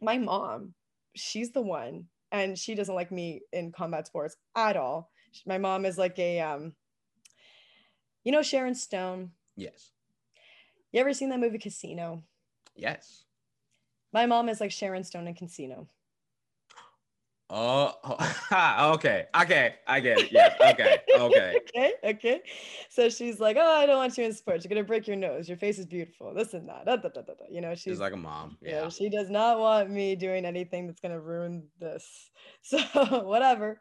S2: my mom, she's the one and she doesn't like me in combat sports at all. My mom is like a um you know Sharon Stone.
S1: Yes.
S2: You ever seen that movie Casino?
S1: Yes.
S2: My mom is like Sharon Stone in Casino.
S1: Oh, okay. Okay. I get it. Yes. Okay. Okay.
S2: okay. Okay. So she's like, "Oh, I don't want you in sports. You're gonna break your nose. Your face is beautiful. This and that. Da, da, da, da, da." You know, she's
S1: She's like a mom.
S2: yeah.
S1: Yeah.
S2: She does not want me doing anything that's gonna ruin this. So whatever.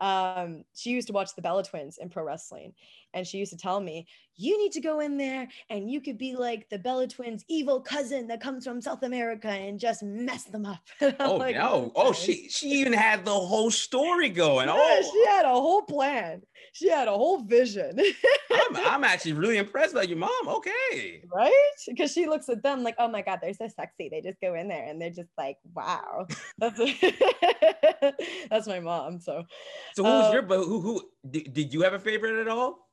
S2: Um, she used to watch the Bella Twins in pro wrestling, and she used to tell me, "You need to go in there, and you could be like the Bella Twins' evil cousin that comes from South America and just mess them up."
S1: Oh
S2: like,
S1: no! Oh, she she even had the whole story going.
S2: Yeah,
S1: Oh,
S2: she had a whole plan. She had a whole vision,
S1: I'm I'm actually really impressed by your mom. Okay.
S2: right? Because she looks at them like, oh my God, they're so sexy. They just go in there and they're just like, wow. That's that's my mom. So
S1: So who's
S2: Uh,
S1: your but who who did, did you have a favorite at all?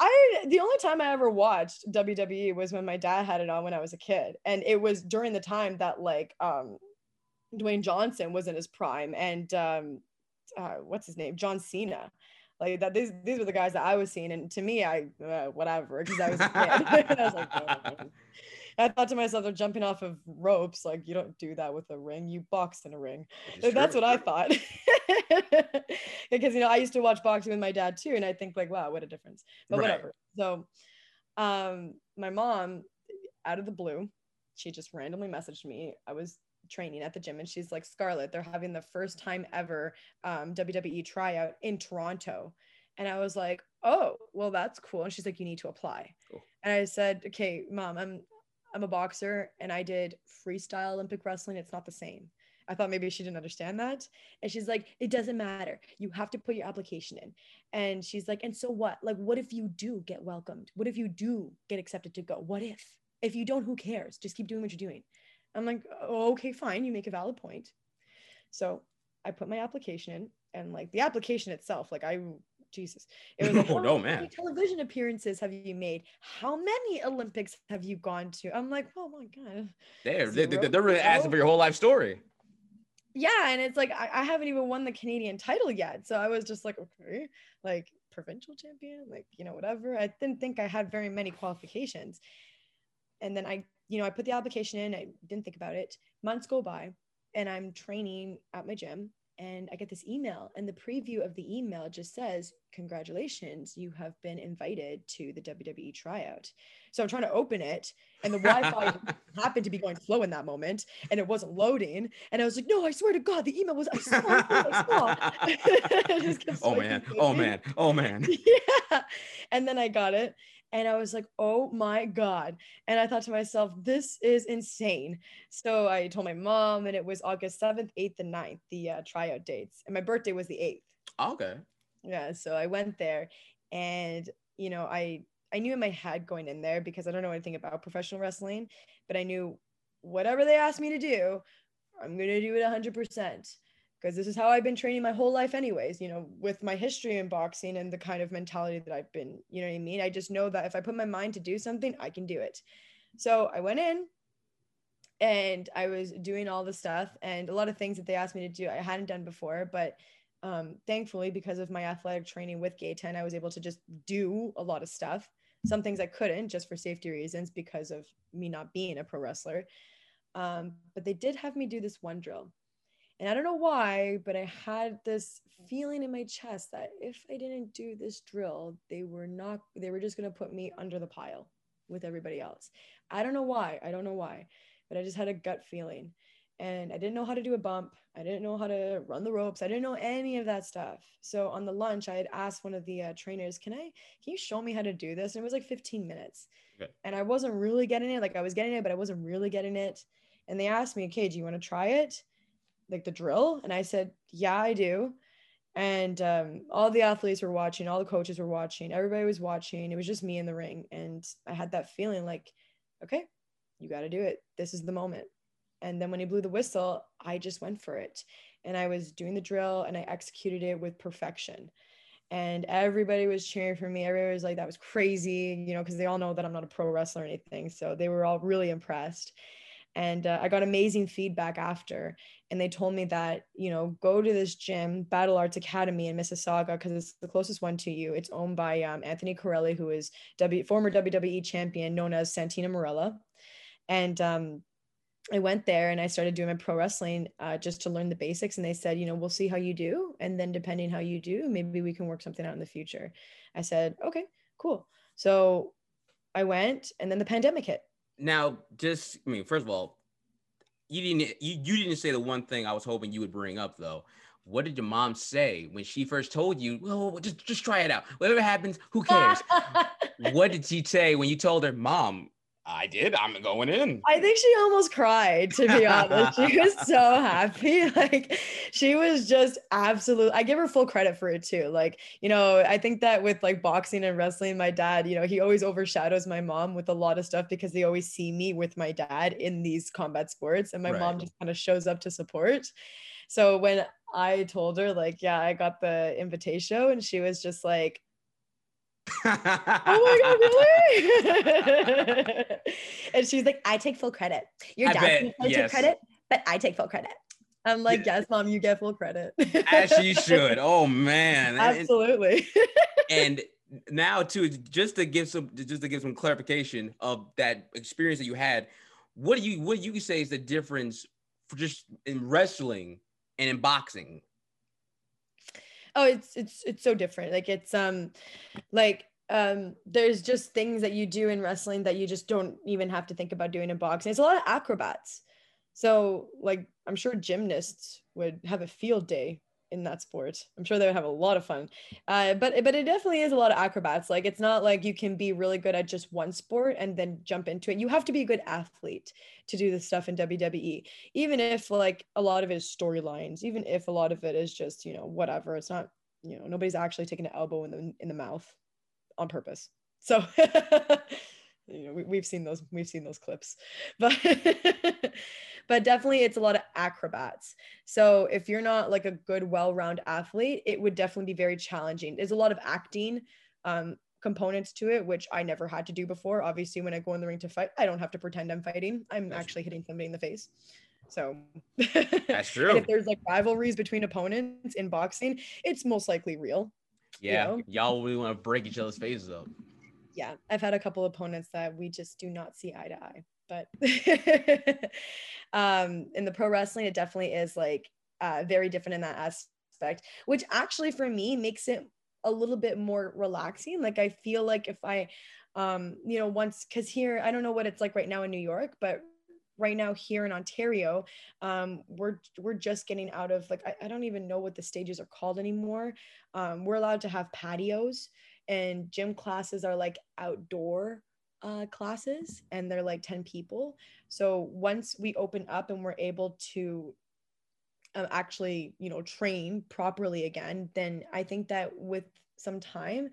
S2: I the only time I ever watched WWE was when my dad had it on when I was a kid. And it was during the time that like um Dwayne Johnson was in his prime and um uh, what's his name? John Cena. Like that these these were the guys that I was seeing. And to me, I uh, whatever, because I was a kid. I was like, "Oh." I thought to myself, they're jumping off of ropes. Like you don't do that with a ring. You box in a ring. Like, that's what I thought. because you know, I used to watch boxing with my dad too, and I think like, wow, what a difference. But
S1: Right.
S2: whatever. So um my mom, out of the blue, she just randomly messaged me. I was training at the gym and she's like, Scarlett, they're having the first time ever um WWE tryout in Toronto. And I was like, oh, well, that's cool. And she's like, you need to apply.
S1: Cool.
S2: And I said, okay, mom, I'm I'm a boxer and I did freestyle Olympic wrestling. It's not the same. I thought maybe she didn't understand that. And she's like, it doesn't matter. You have to put your application in. And she's like, and so what? Like, what if you do get welcomed? What if you do get accepted to go? What if? If you don't, who cares? Just keep doing what you're doing. I'm like, oh, okay, fine. You make a valid point. So I put my application in, and like the application itself, like I, Jesus, it was like,
S1: Oh, no, man.
S2: television appearances have you made? How many Olympics have you gone to? I'm like, oh my god,
S1: They're, they,
S2: are
S1: they are really asking for your whole life story.
S2: yeah, and it's like I, I haven't even won the Canadian title yet, so I was just like, okay, like provincial champion, like you know whatever. I didn't think I had very many qualifications, and then I, you know, I put the application in. I didn't think about it. Months go by, and I'm training at my gym, and I get this email, and the preview of the email just says, "Congratulations, you have been invited to the WWE tryout." So I'm trying to open it, and the Wi-Fi happened to be going slow in that moment and it wasn't loading. And I was like, no, I swear to God, the email was I saw, I saw. I just oh, kept
S1: oh man. Oh man. Oh man.
S2: Yeah. And then I got it. And I was like, oh my God. And I thought to myself, this is insane. So I told my mom, and it was August 7th, 8th, and 9th, the uh, tryout dates. And my birthday was the 8th.
S1: Okay.
S2: Yeah. So I went there and, you know, I, I knew in my head going in there because I don't know anything about professional wrestling, but I knew whatever they asked me to do, I'm going to do it 100% because this is how I've been training my whole life, anyways, you know, with my history in boxing and the kind of mentality that I've been, you know what I mean? I just know that if I put my mind to do something, I can do it. So I went in and I was doing all the stuff and a lot of things that they asked me to do, I hadn't done before, but um, thankfully, because of my athletic training with Gaetan, I was able to just do a lot of stuff. Some things I couldn't just for safety reasons because of me not being a pro wrestler. Um, but they did have me do this one drill. And I don't know why, but I had this feeling in my chest that if I didn't do this drill, they were not, they were just going to put me under the pile with everybody else. I don't know why. I don't know why, but I just had a gut feeling. And I didn't know how to do a bump. I didn't know how to run the ropes. I didn't know any of that stuff. So on the lunch, I had asked one of the uh, trainers, "Can I? Can you show me how to do this?" And it was like 15 minutes, okay. and I wasn't really getting it. Like I was getting it, but I wasn't really getting it. And they asked me, "Okay, do you want to try it, like the drill?" And I said, "Yeah, I do." And um, all the athletes were watching, all the coaches were watching, everybody was watching. It was just me in the ring, and I had that feeling like, "Okay, you got to do it. This is the moment." And then when he blew the whistle, I just went for it. And I was doing the drill and I executed it with perfection. And everybody was cheering for me. Everybody was like, that was crazy, you know, because they all know that I'm not a pro wrestler or anything. So they were all really impressed. And uh, I got amazing feedback after. And they told me that, you know, go to this gym, Battle Arts Academy in Mississauga, because it's the closest one to you. It's owned by um, Anthony Carelli, who is w- former WWE champion known as Santino Marella And um, I went there and I started doing my pro wrestling uh, just to learn the basics. And they said, you know, we'll see how you do. And then depending how you do, maybe we can work something out in the future. I said, okay, cool. So I went and then the pandemic hit.
S1: Now, just, I mean, first of all, you didn't, you, you didn't say the one thing I was hoping you would bring up though. What did your mom say when she first told you, well, just, just try it out. Whatever happens, who cares? what did she say when you told her, mom, I did. I'm going in.
S2: I think she almost cried, to be honest. She was so happy. Like, she was just absolute. I give her full credit for it too. Like, you know, I think that with like boxing and wrestling, my dad, you know, he always overshadows my mom with a lot of stuff because they always see me with my dad in these combat sports. And my right. mom just kind of shows up to support. So when I told her, like, yeah, I got the invitation, and she was just like, oh my god, really? and she's like, I take full credit. Your dad takes yes. credit, but I take full credit. I'm like, yes, mom, you get full credit.
S1: As she should. Oh man.
S2: Absolutely.
S1: and now too, just to give some just to give some clarification of that experience that you had, what do you what do you say is the difference for just in wrestling and in boxing?
S2: Oh it's it's it's so different. Like it's um like um there's just things that you do in wrestling that you just don't even have to think about doing in boxing. It's a lot of acrobats. So like i'm sure gymnasts would have a field day in that sport. I'm sure they would have a lot of fun. Uh, but but it definitely is a lot of acrobats. Like it's not like you can be really good at just one sport and then jump into it. You have to be a good athlete to do this stuff in WWE. Even if like a lot of it is storylines, even if a lot of it is just you know whatever. It's not you know nobody's actually taking an elbow in the in the mouth on purpose. So. you know we, we've seen those we've seen those clips but but definitely it's a lot of acrobats. So if you're not like a good well-rounded athlete it would definitely be very challenging. There's a lot of acting um, components to it which i never had to do before. Obviously when i go in the ring to fight i don't have to pretend i'm fighting. I'm actually hitting somebody in the face. So
S1: that's true.
S2: if there's like rivalries between opponents in boxing it's most likely real
S1: yeah. you know? y'all really want to break each other's faces up.
S2: Yeah, I've had a couple opponents that we just do not see eye to eye. But um, in the pro wrestling, it definitely is like uh, very different in that aspect, which actually for me makes it a little bit more relaxing. Like I feel like if I, um, you know, once because here I don't know what it's like right now in New York, but right now here in Ontario, um, we're we're just getting out of like I, I, don't even know what the stages are called anymore. Um, we're allowed to have patios, and gym classes are like outdoor uh, classes and they're like 10 people. So once we open up and we're able to um, actually, you know, train properly again, then I think that with some time,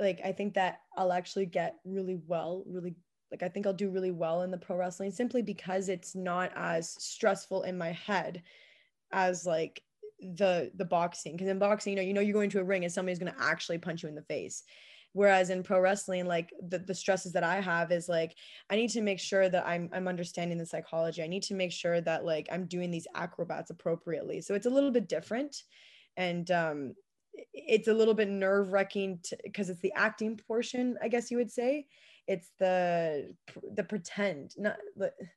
S2: like I think that I'll actually get really well, really like I think I'll do really well in the pro wrestling simply because it's not as stressful in my head as like the the boxing because in boxing you know you know you're going to a ring and somebody's going to actually punch you in the face whereas in pro wrestling like the, the stresses that i have is like i need to make sure that i'm i'm understanding the psychology. I need to make sure that like i'm doing these acrobats appropriately. So it's a little bit different. And um it's a little bit nerve wracking because it's the acting portion i guess you would say. It's the the pretend not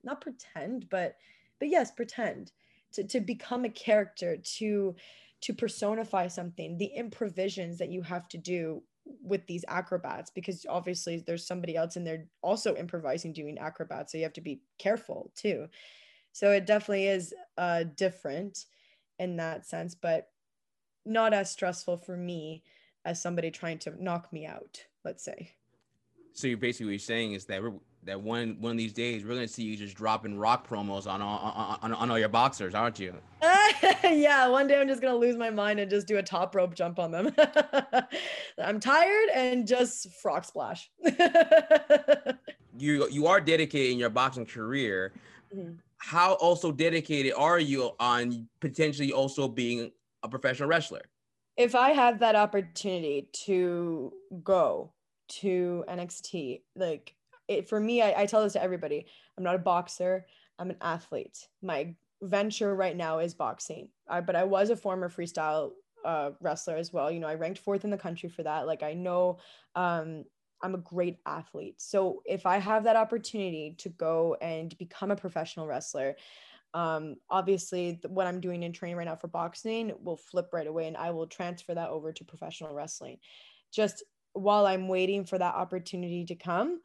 S2: not pretend but but yes pretend. To, to become a character to to personify something the improvisions that you have to do with these acrobats because obviously there's somebody else in there also improvising doing acrobats so you have to be careful too. So it definitely is uh, different in that sense but not as stressful for me as somebody trying to knock me out let's say.
S1: So you're basically what you're saying is that that one one of these days we're gonna see you just dropping rock promos on on, on, on all your boxers, aren't you?
S2: yeah, one day I'm just gonna lose my mind and just do a top rope jump on them. I'm tired and just frog splash.
S1: you you are dedicated in your boxing career. Mm-hmm. How also dedicated are you on potentially also being a professional wrestler?
S2: If I have that opportunity to go to NXT. Like it for me, I, I tell this to everybody. I'm not a boxer. I'm an athlete. My venture right now is boxing. I, but I was a former freestyle uh, wrestler as well. You know, I ranked fourth in the country for that. Like I know um, I'm a great athlete. So if I have that opportunity to go and become a professional wrestler, um, obviously what I'm doing in training right now for boxing will flip right away and I will transfer that over to professional wrestling. Just while I'm waiting for that opportunity to come,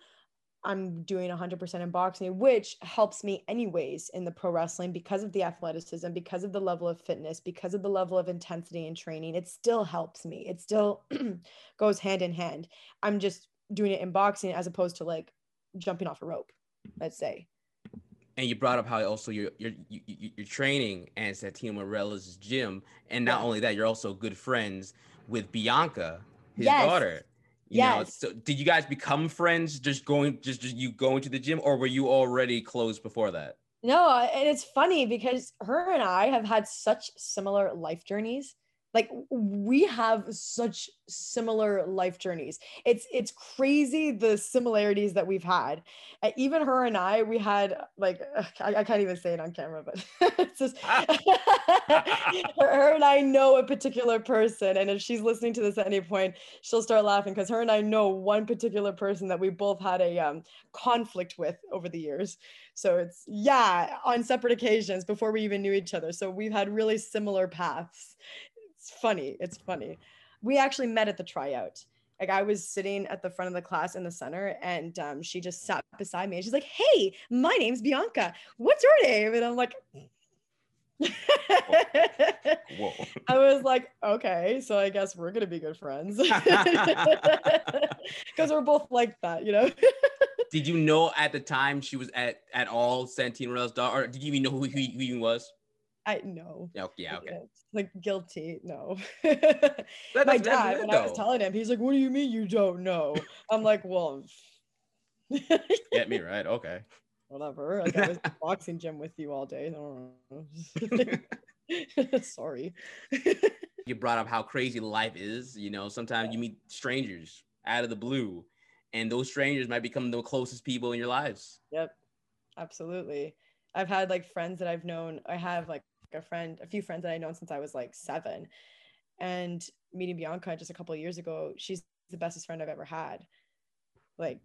S2: I'm doing 100% in boxing, which helps me anyways in the pro wrestling because of the athleticism, because of the level of fitness, because of the level of intensity and training. It still helps me. It still goes hand in hand. I'm just doing it in boxing as opposed to like jumping off a rope, let's say.
S1: And you brought up how also you're you're you're training at Santino Marella's gym, and not yeah. only that, you're also good friends with Bianca, his yes. daughter. You yes. know, so did you guys become friends just going just, just you going to the gym or were you already close before that?
S2: No, and it's funny because her and I have had such similar life journeys like we have such similar life journeys. It's it's crazy the similarities that we've had. Uh, even her and i we had like I, I, can't even say it on camera but it's just her, her, and i know a particular person and if she's listening to this at any point she'll start laughing because her and i know one particular person that we both had a um, conflict with over the years. So it's yeah on separate occasions before we even knew each other. So we've had really similar paths it's funny. It's funny. We actually met at the tryout. Like I was sitting at the front of the class in the center, and um, she just sat beside me, and she's like, "Hey, my name's Bianca. What's your name?" And I'm like. Whoa. I was like, okay, so I guess we're gonna be good friends because we're both like that, you know.
S1: did you know at the time she was at at all Santino daughter, or did you even know who, who, who he was?
S2: I know.
S1: Oh, yeah, okay.
S2: like guilty. No. My dad, when I was telling him, he's like, What do you mean you don't know? I'm like, Well,
S1: get me right. Okay.
S2: Whatever. Like I was boxing gym with you all day. Sorry.
S1: you brought up how crazy life is. You know, sometimes you meet strangers out of the blue, and those strangers might become the closest people in your lives.
S2: Yep. Absolutely. I've had like friends that I've known. I have like a friend, a few friends that I known since I was like seven. And meeting Bianca just a couple years ago, she's the bestest friend I've ever had. Like,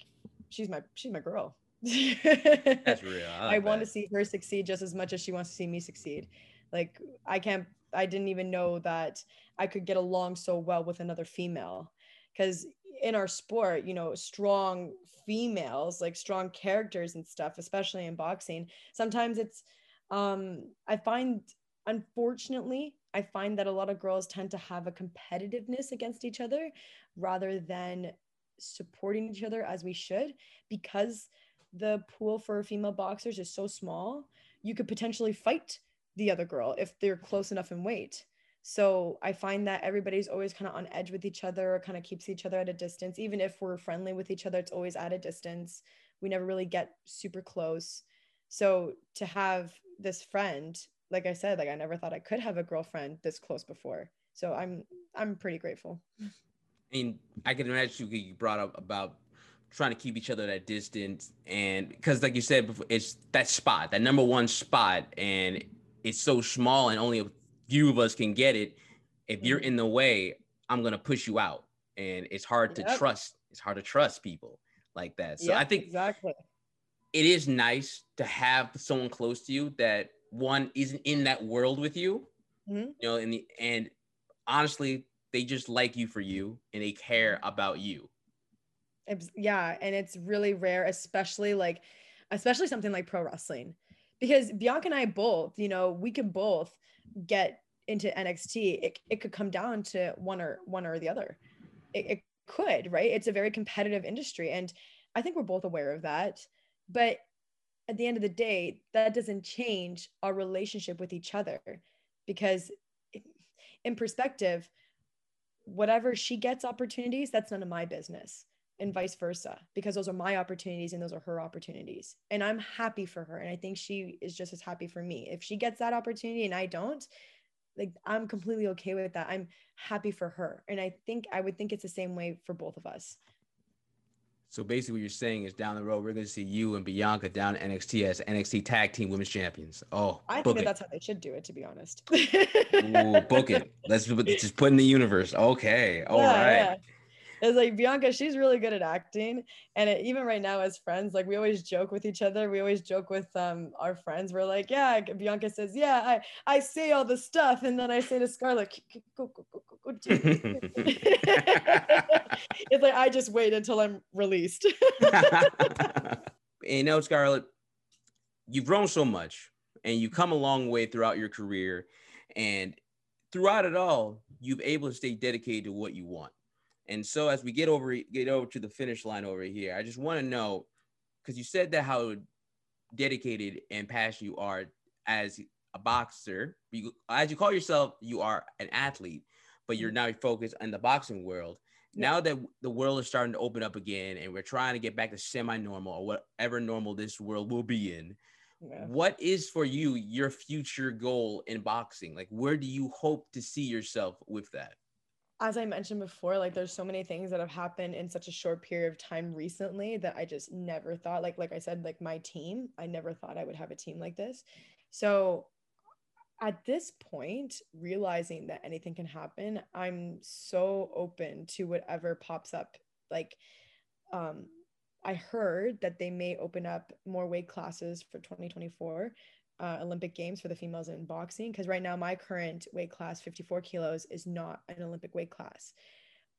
S2: she's my she's my girl.
S1: That's real. I, like
S2: I want to see her succeed just as much as she wants to see me succeed. Like, I can't. I didn't even know that I could get along so well with another female, because in our sport, you know, strong females, like strong characters and stuff, especially in boxing, sometimes it's um, I find, unfortunately, I find that a lot of girls tend to have a competitiveness against each other rather than supporting each other as we should because the pool for female boxers is so small. You could potentially fight the other girl if they're close enough in weight. So I find that everybody's always kind of on edge with each other, kind of keeps each other at a distance. Even if we're friendly with each other, it's always at a distance. We never really get super close. So to have this friend like I said, like I never thought I could have a girlfriend this close before. So I'm I'm pretty grateful.
S1: I mean, I can imagine you brought up about trying to keep each other at distance, and because like you said, before it's that spot, that number one spot, and it's so small, and only a few of us can get it. If you're mm-hmm. in the way, I'm gonna push you out, and it's hard yep. to trust. It's hard to trust people like that. So yep, I think
S2: exactly
S1: it is nice to have someone close to you that one isn't in that world with you, mm-hmm. you know, and the and honestly, they just like you for you and they care about you.
S2: It's, yeah, and it's really rare, especially like, especially something like pro wrestling, because Bianca and I both, you know, we can both get into NXT. It, it could come down to one or one or the other. It, it could, right? It's a very competitive industry, and I think we're both aware of that. But at the end of the day, that doesn't change our relationship with each other because, in perspective, whatever she gets opportunities, that's none of my business, and vice versa, because those are my opportunities and those are her opportunities. And I'm happy for her. And I think she is just as happy for me. If she gets that opportunity and I don't, like I'm completely okay with that. I'm happy for her. And I think I would think it's the same way for both of us.
S1: So basically, what you're saying is down the road, we're going to see you and Bianca down NXT as NXT Tag Team Women's Champions. Oh,
S2: I think that that's how they should do it, to be honest.
S1: Ooh, book it. Let's just put in the universe. Okay. All yeah, right. Yeah
S2: it's like Bianca, she's really good at acting. And it, even right now, as friends, like we always joke with each other. We always joke with um our friends. We're like, yeah, Bianca says, yeah, I, I say all the stuff. And then I say to Scarlett, go, go, go, go, go. it's like, I just wait until I'm released.
S1: and now, Scarlett, you've grown so much and you come a long way throughout your career. And throughout it all, you've able to stay dedicated to what you want. And so as we get over get over to the finish line over here, I just want to know because you said that how dedicated and passionate you are as a boxer. As you call yourself, you are an athlete, but you're mm-hmm. now focused on the boxing world. Now that the world is starting to open up again, and we're trying to get back to semi-normal or whatever normal this world will be in, yeah. what is for you your future goal in boxing? Like, where do you hope to see yourself with that?
S2: as I mentioned before, like there's so many things that have happened in such a short period of time recently that I just never thought like like I said like my team, I never thought I would have a team like this. So at this point, realizing that anything can happen, I'm so open to whatever pops up. Like um I heard that they may open up more weight classes for 2024 uh, Olympic Games for the females in boxing because right now my current weight class, 54 kilos, is not an Olympic weight class.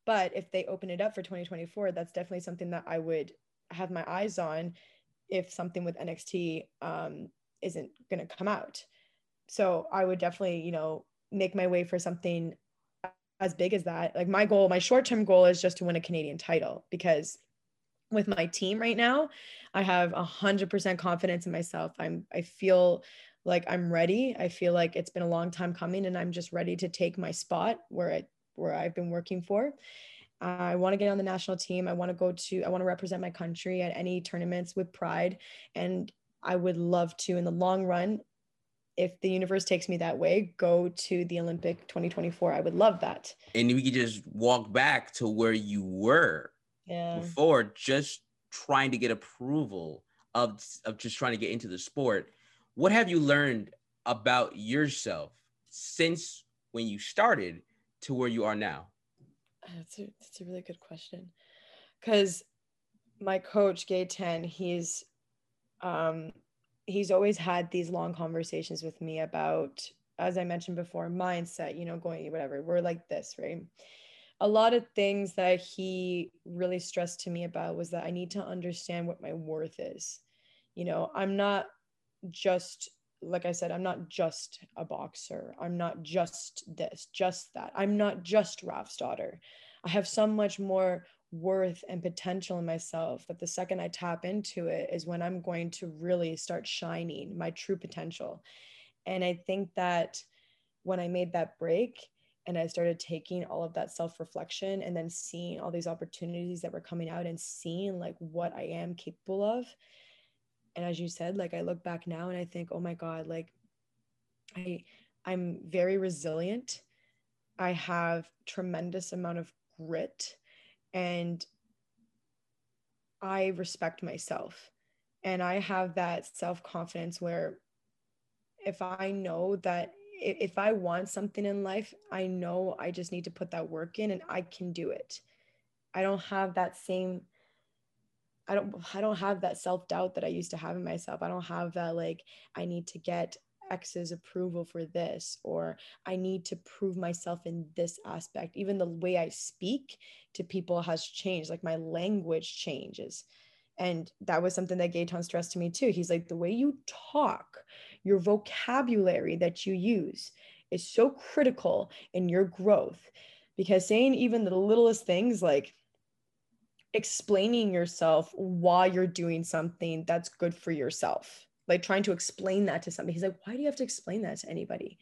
S2: But if they open it up for 2024, that's definitely something that I would have my eyes on if something with NXT um, isn't going to come out. So I would definitely, you know, make my way for something as big as that. Like my goal, my short term goal is just to win a Canadian title because with my team right now i have a hundred percent confidence in myself. I'm i feel like i'm ready. I feel like it's been a long time coming and i'm just ready to take my spot where it where i've been working for. I want to get on the national team. I want to go to i want to represent my country at any tournaments with pride. And i would love to in the long run if the universe takes me that way, go to the Olympic 2024. I would love that.
S1: And we could just walk back to where you were yeah. before just trying to get approval of of just trying to get into the sport what have you learned about yourself since when you started to where you are now
S2: that's a, that's a really good question because my coach Gaetan he's um he's always had these long conversations with me about as i mentioned before mindset you know going whatever we're like this right a lot of things that he really stressed to me about was that I need to understand what my worth is. You know, I'm not just like I said, I'm not just a boxer. I'm not just this, just that. I'm not just Raf's daughter. I have so much more worth and potential in myself that the second I tap into it is when I'm going to really start shining my true potential. And I think that when I made that break and I started taking all of that self reflection and then seeing all these opportunities that were coming out and seeing like what I am capable of. And as you said, like I look back now and I think, oh my God, like I I'm very resilient. I have tremendous amount of grit and I respect myself. And I have that self confidence where if I know that if I want something in life, I know I just need to put that work in and I can do it. I don't have that same I don't I don't have that self-doubt that I used to have in myself. I don't have that like I need to get X's approval for this, or I need to prove myself in this aspect. Even the way I speak to people has changed, like my language changes. And that was something that Gaetan stressed to me too. He's like, the way you talk, your vocabulary that you use is so critical in your growth because saying even the littlest things like explaining yourself why you're doing something that's good for yourself like trying to explain that to somebody. He's like, why do you have to explain that to anybody?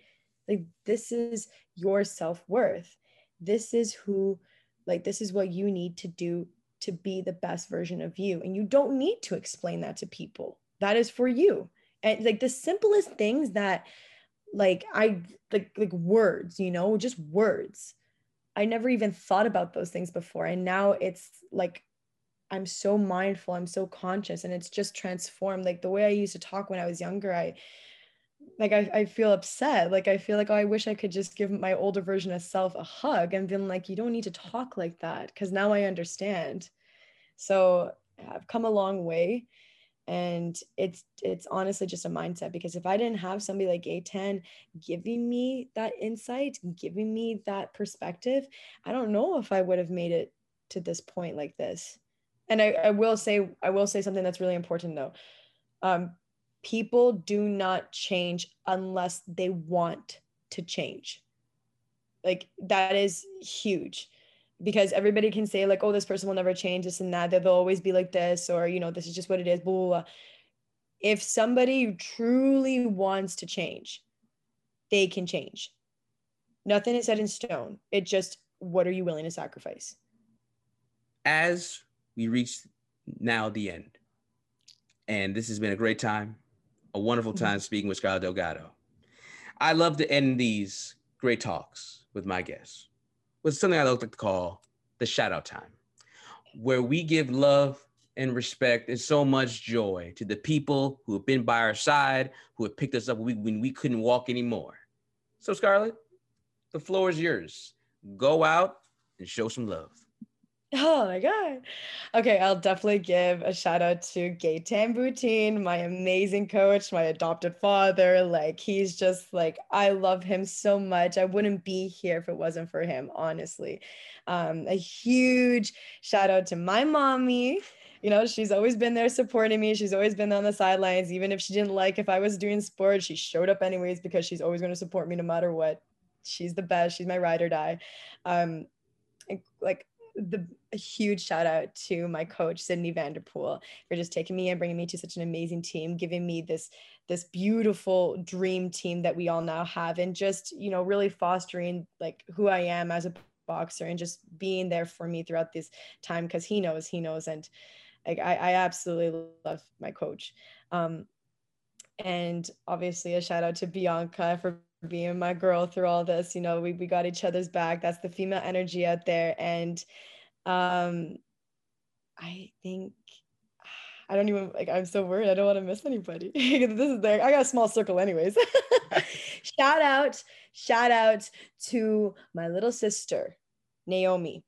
S2: Like, this is your self worth. This is who, like, this is what you need to do to be the best version of you. And you don't need to explain that to people. That is for you. And like the simplest things that, like, I like, like words, you know, just words. I never even thought about those things before. And now it's like I'm so mindful, I'm so conscious, and it's just transformed. Like the way I used to talk when I was younger, I like I, I feel upset. Like I feel like oh, I wish I could just give my older version of self a hug and been like, you don't need to talk like that because now I understand. So I've come a long way. And it's it's honestly just a mindset because if I didn't have somebody like Gaetan giving me that insight, giving me that perspective, I don't know if I would have made it to this point like this and I, I will say I will say something that's really important though. Um, people do not change unless they want to change. Like that is huge because everybody can say like, oh, this person will never change this and that. They'll always be like this, or you know, this is just what it is. Blah, blah, blah. If somebody truly wants to change, they can change. Nothing is set in stone. It just what are you willing to sacrifice?
S1: As we reached now the end. And this has been a great time, a wonderful mm-hmm. time speaking with Scarlett Delgado. I love to end these great talks with my guests with something I like to call the shout out time, where we give love and respect and so much joy to the people who have been by our side, who have picked us up when we, when we couldn't walk anymore. So, Scarlett, the floor is yours. Go out and show some love.
S2: Oh my God. Okay, I'll definitely give a shout out to Gaetan Boutin, my amazing coach, my adopted father. Like, he's just like, I love him so much. I wouldn't be here if it wasn't for him, honestly. Um, a huge shout out to my mommy. You know, she's always been there supporting me. She's always been on the sidelines. Even if she didn't like if I was doing sports, she showed up anyways because she's always going to support me no matter what. She's the best. She's my ride or die. Um, like the a huge shout out to my coach Sydney Vanderpool for just taking me and bringing me to such an amazing team, giving me this this beautiful dream team that we all now have, and just you know really fostering like who I am as a boxer and just being there for me throughout this time because he knows he knows and like I, I absolutely love my coach. Um, and obviously a shout out to Bianca for being my girl through all this. You know, we, we got each other's back. That's the female energy out there. And um, I think I don't even like I'm so worried. I don't want to miss anybody. this is there. I got a small circle anyways. shout out, shout out to my little sister, Naomi.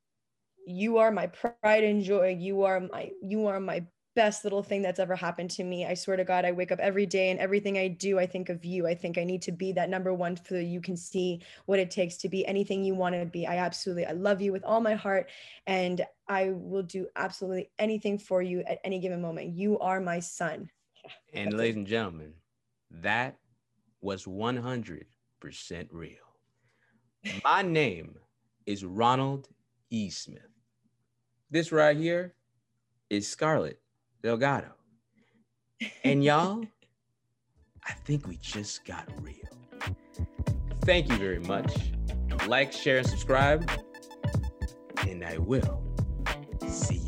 S2: You are my pride and joy. You are my you are my best little thing that's ever happened to me. I swear to God, I wake up every day and everything I do, I think of you. I think I need to be that number one so you can see what it takes to be anything you want to be. I absolutely, I love you with all my heart and I will do absolutely anything for you at any given moment. You are my sun.
S1: and ladies and gentlemen, that was 100% real. My name is Ronald E. Smith. This right here is Scarlett Delgado. And y'all, I think we just got real. Thank you very much. Like, share, and subscribe. And I will see you.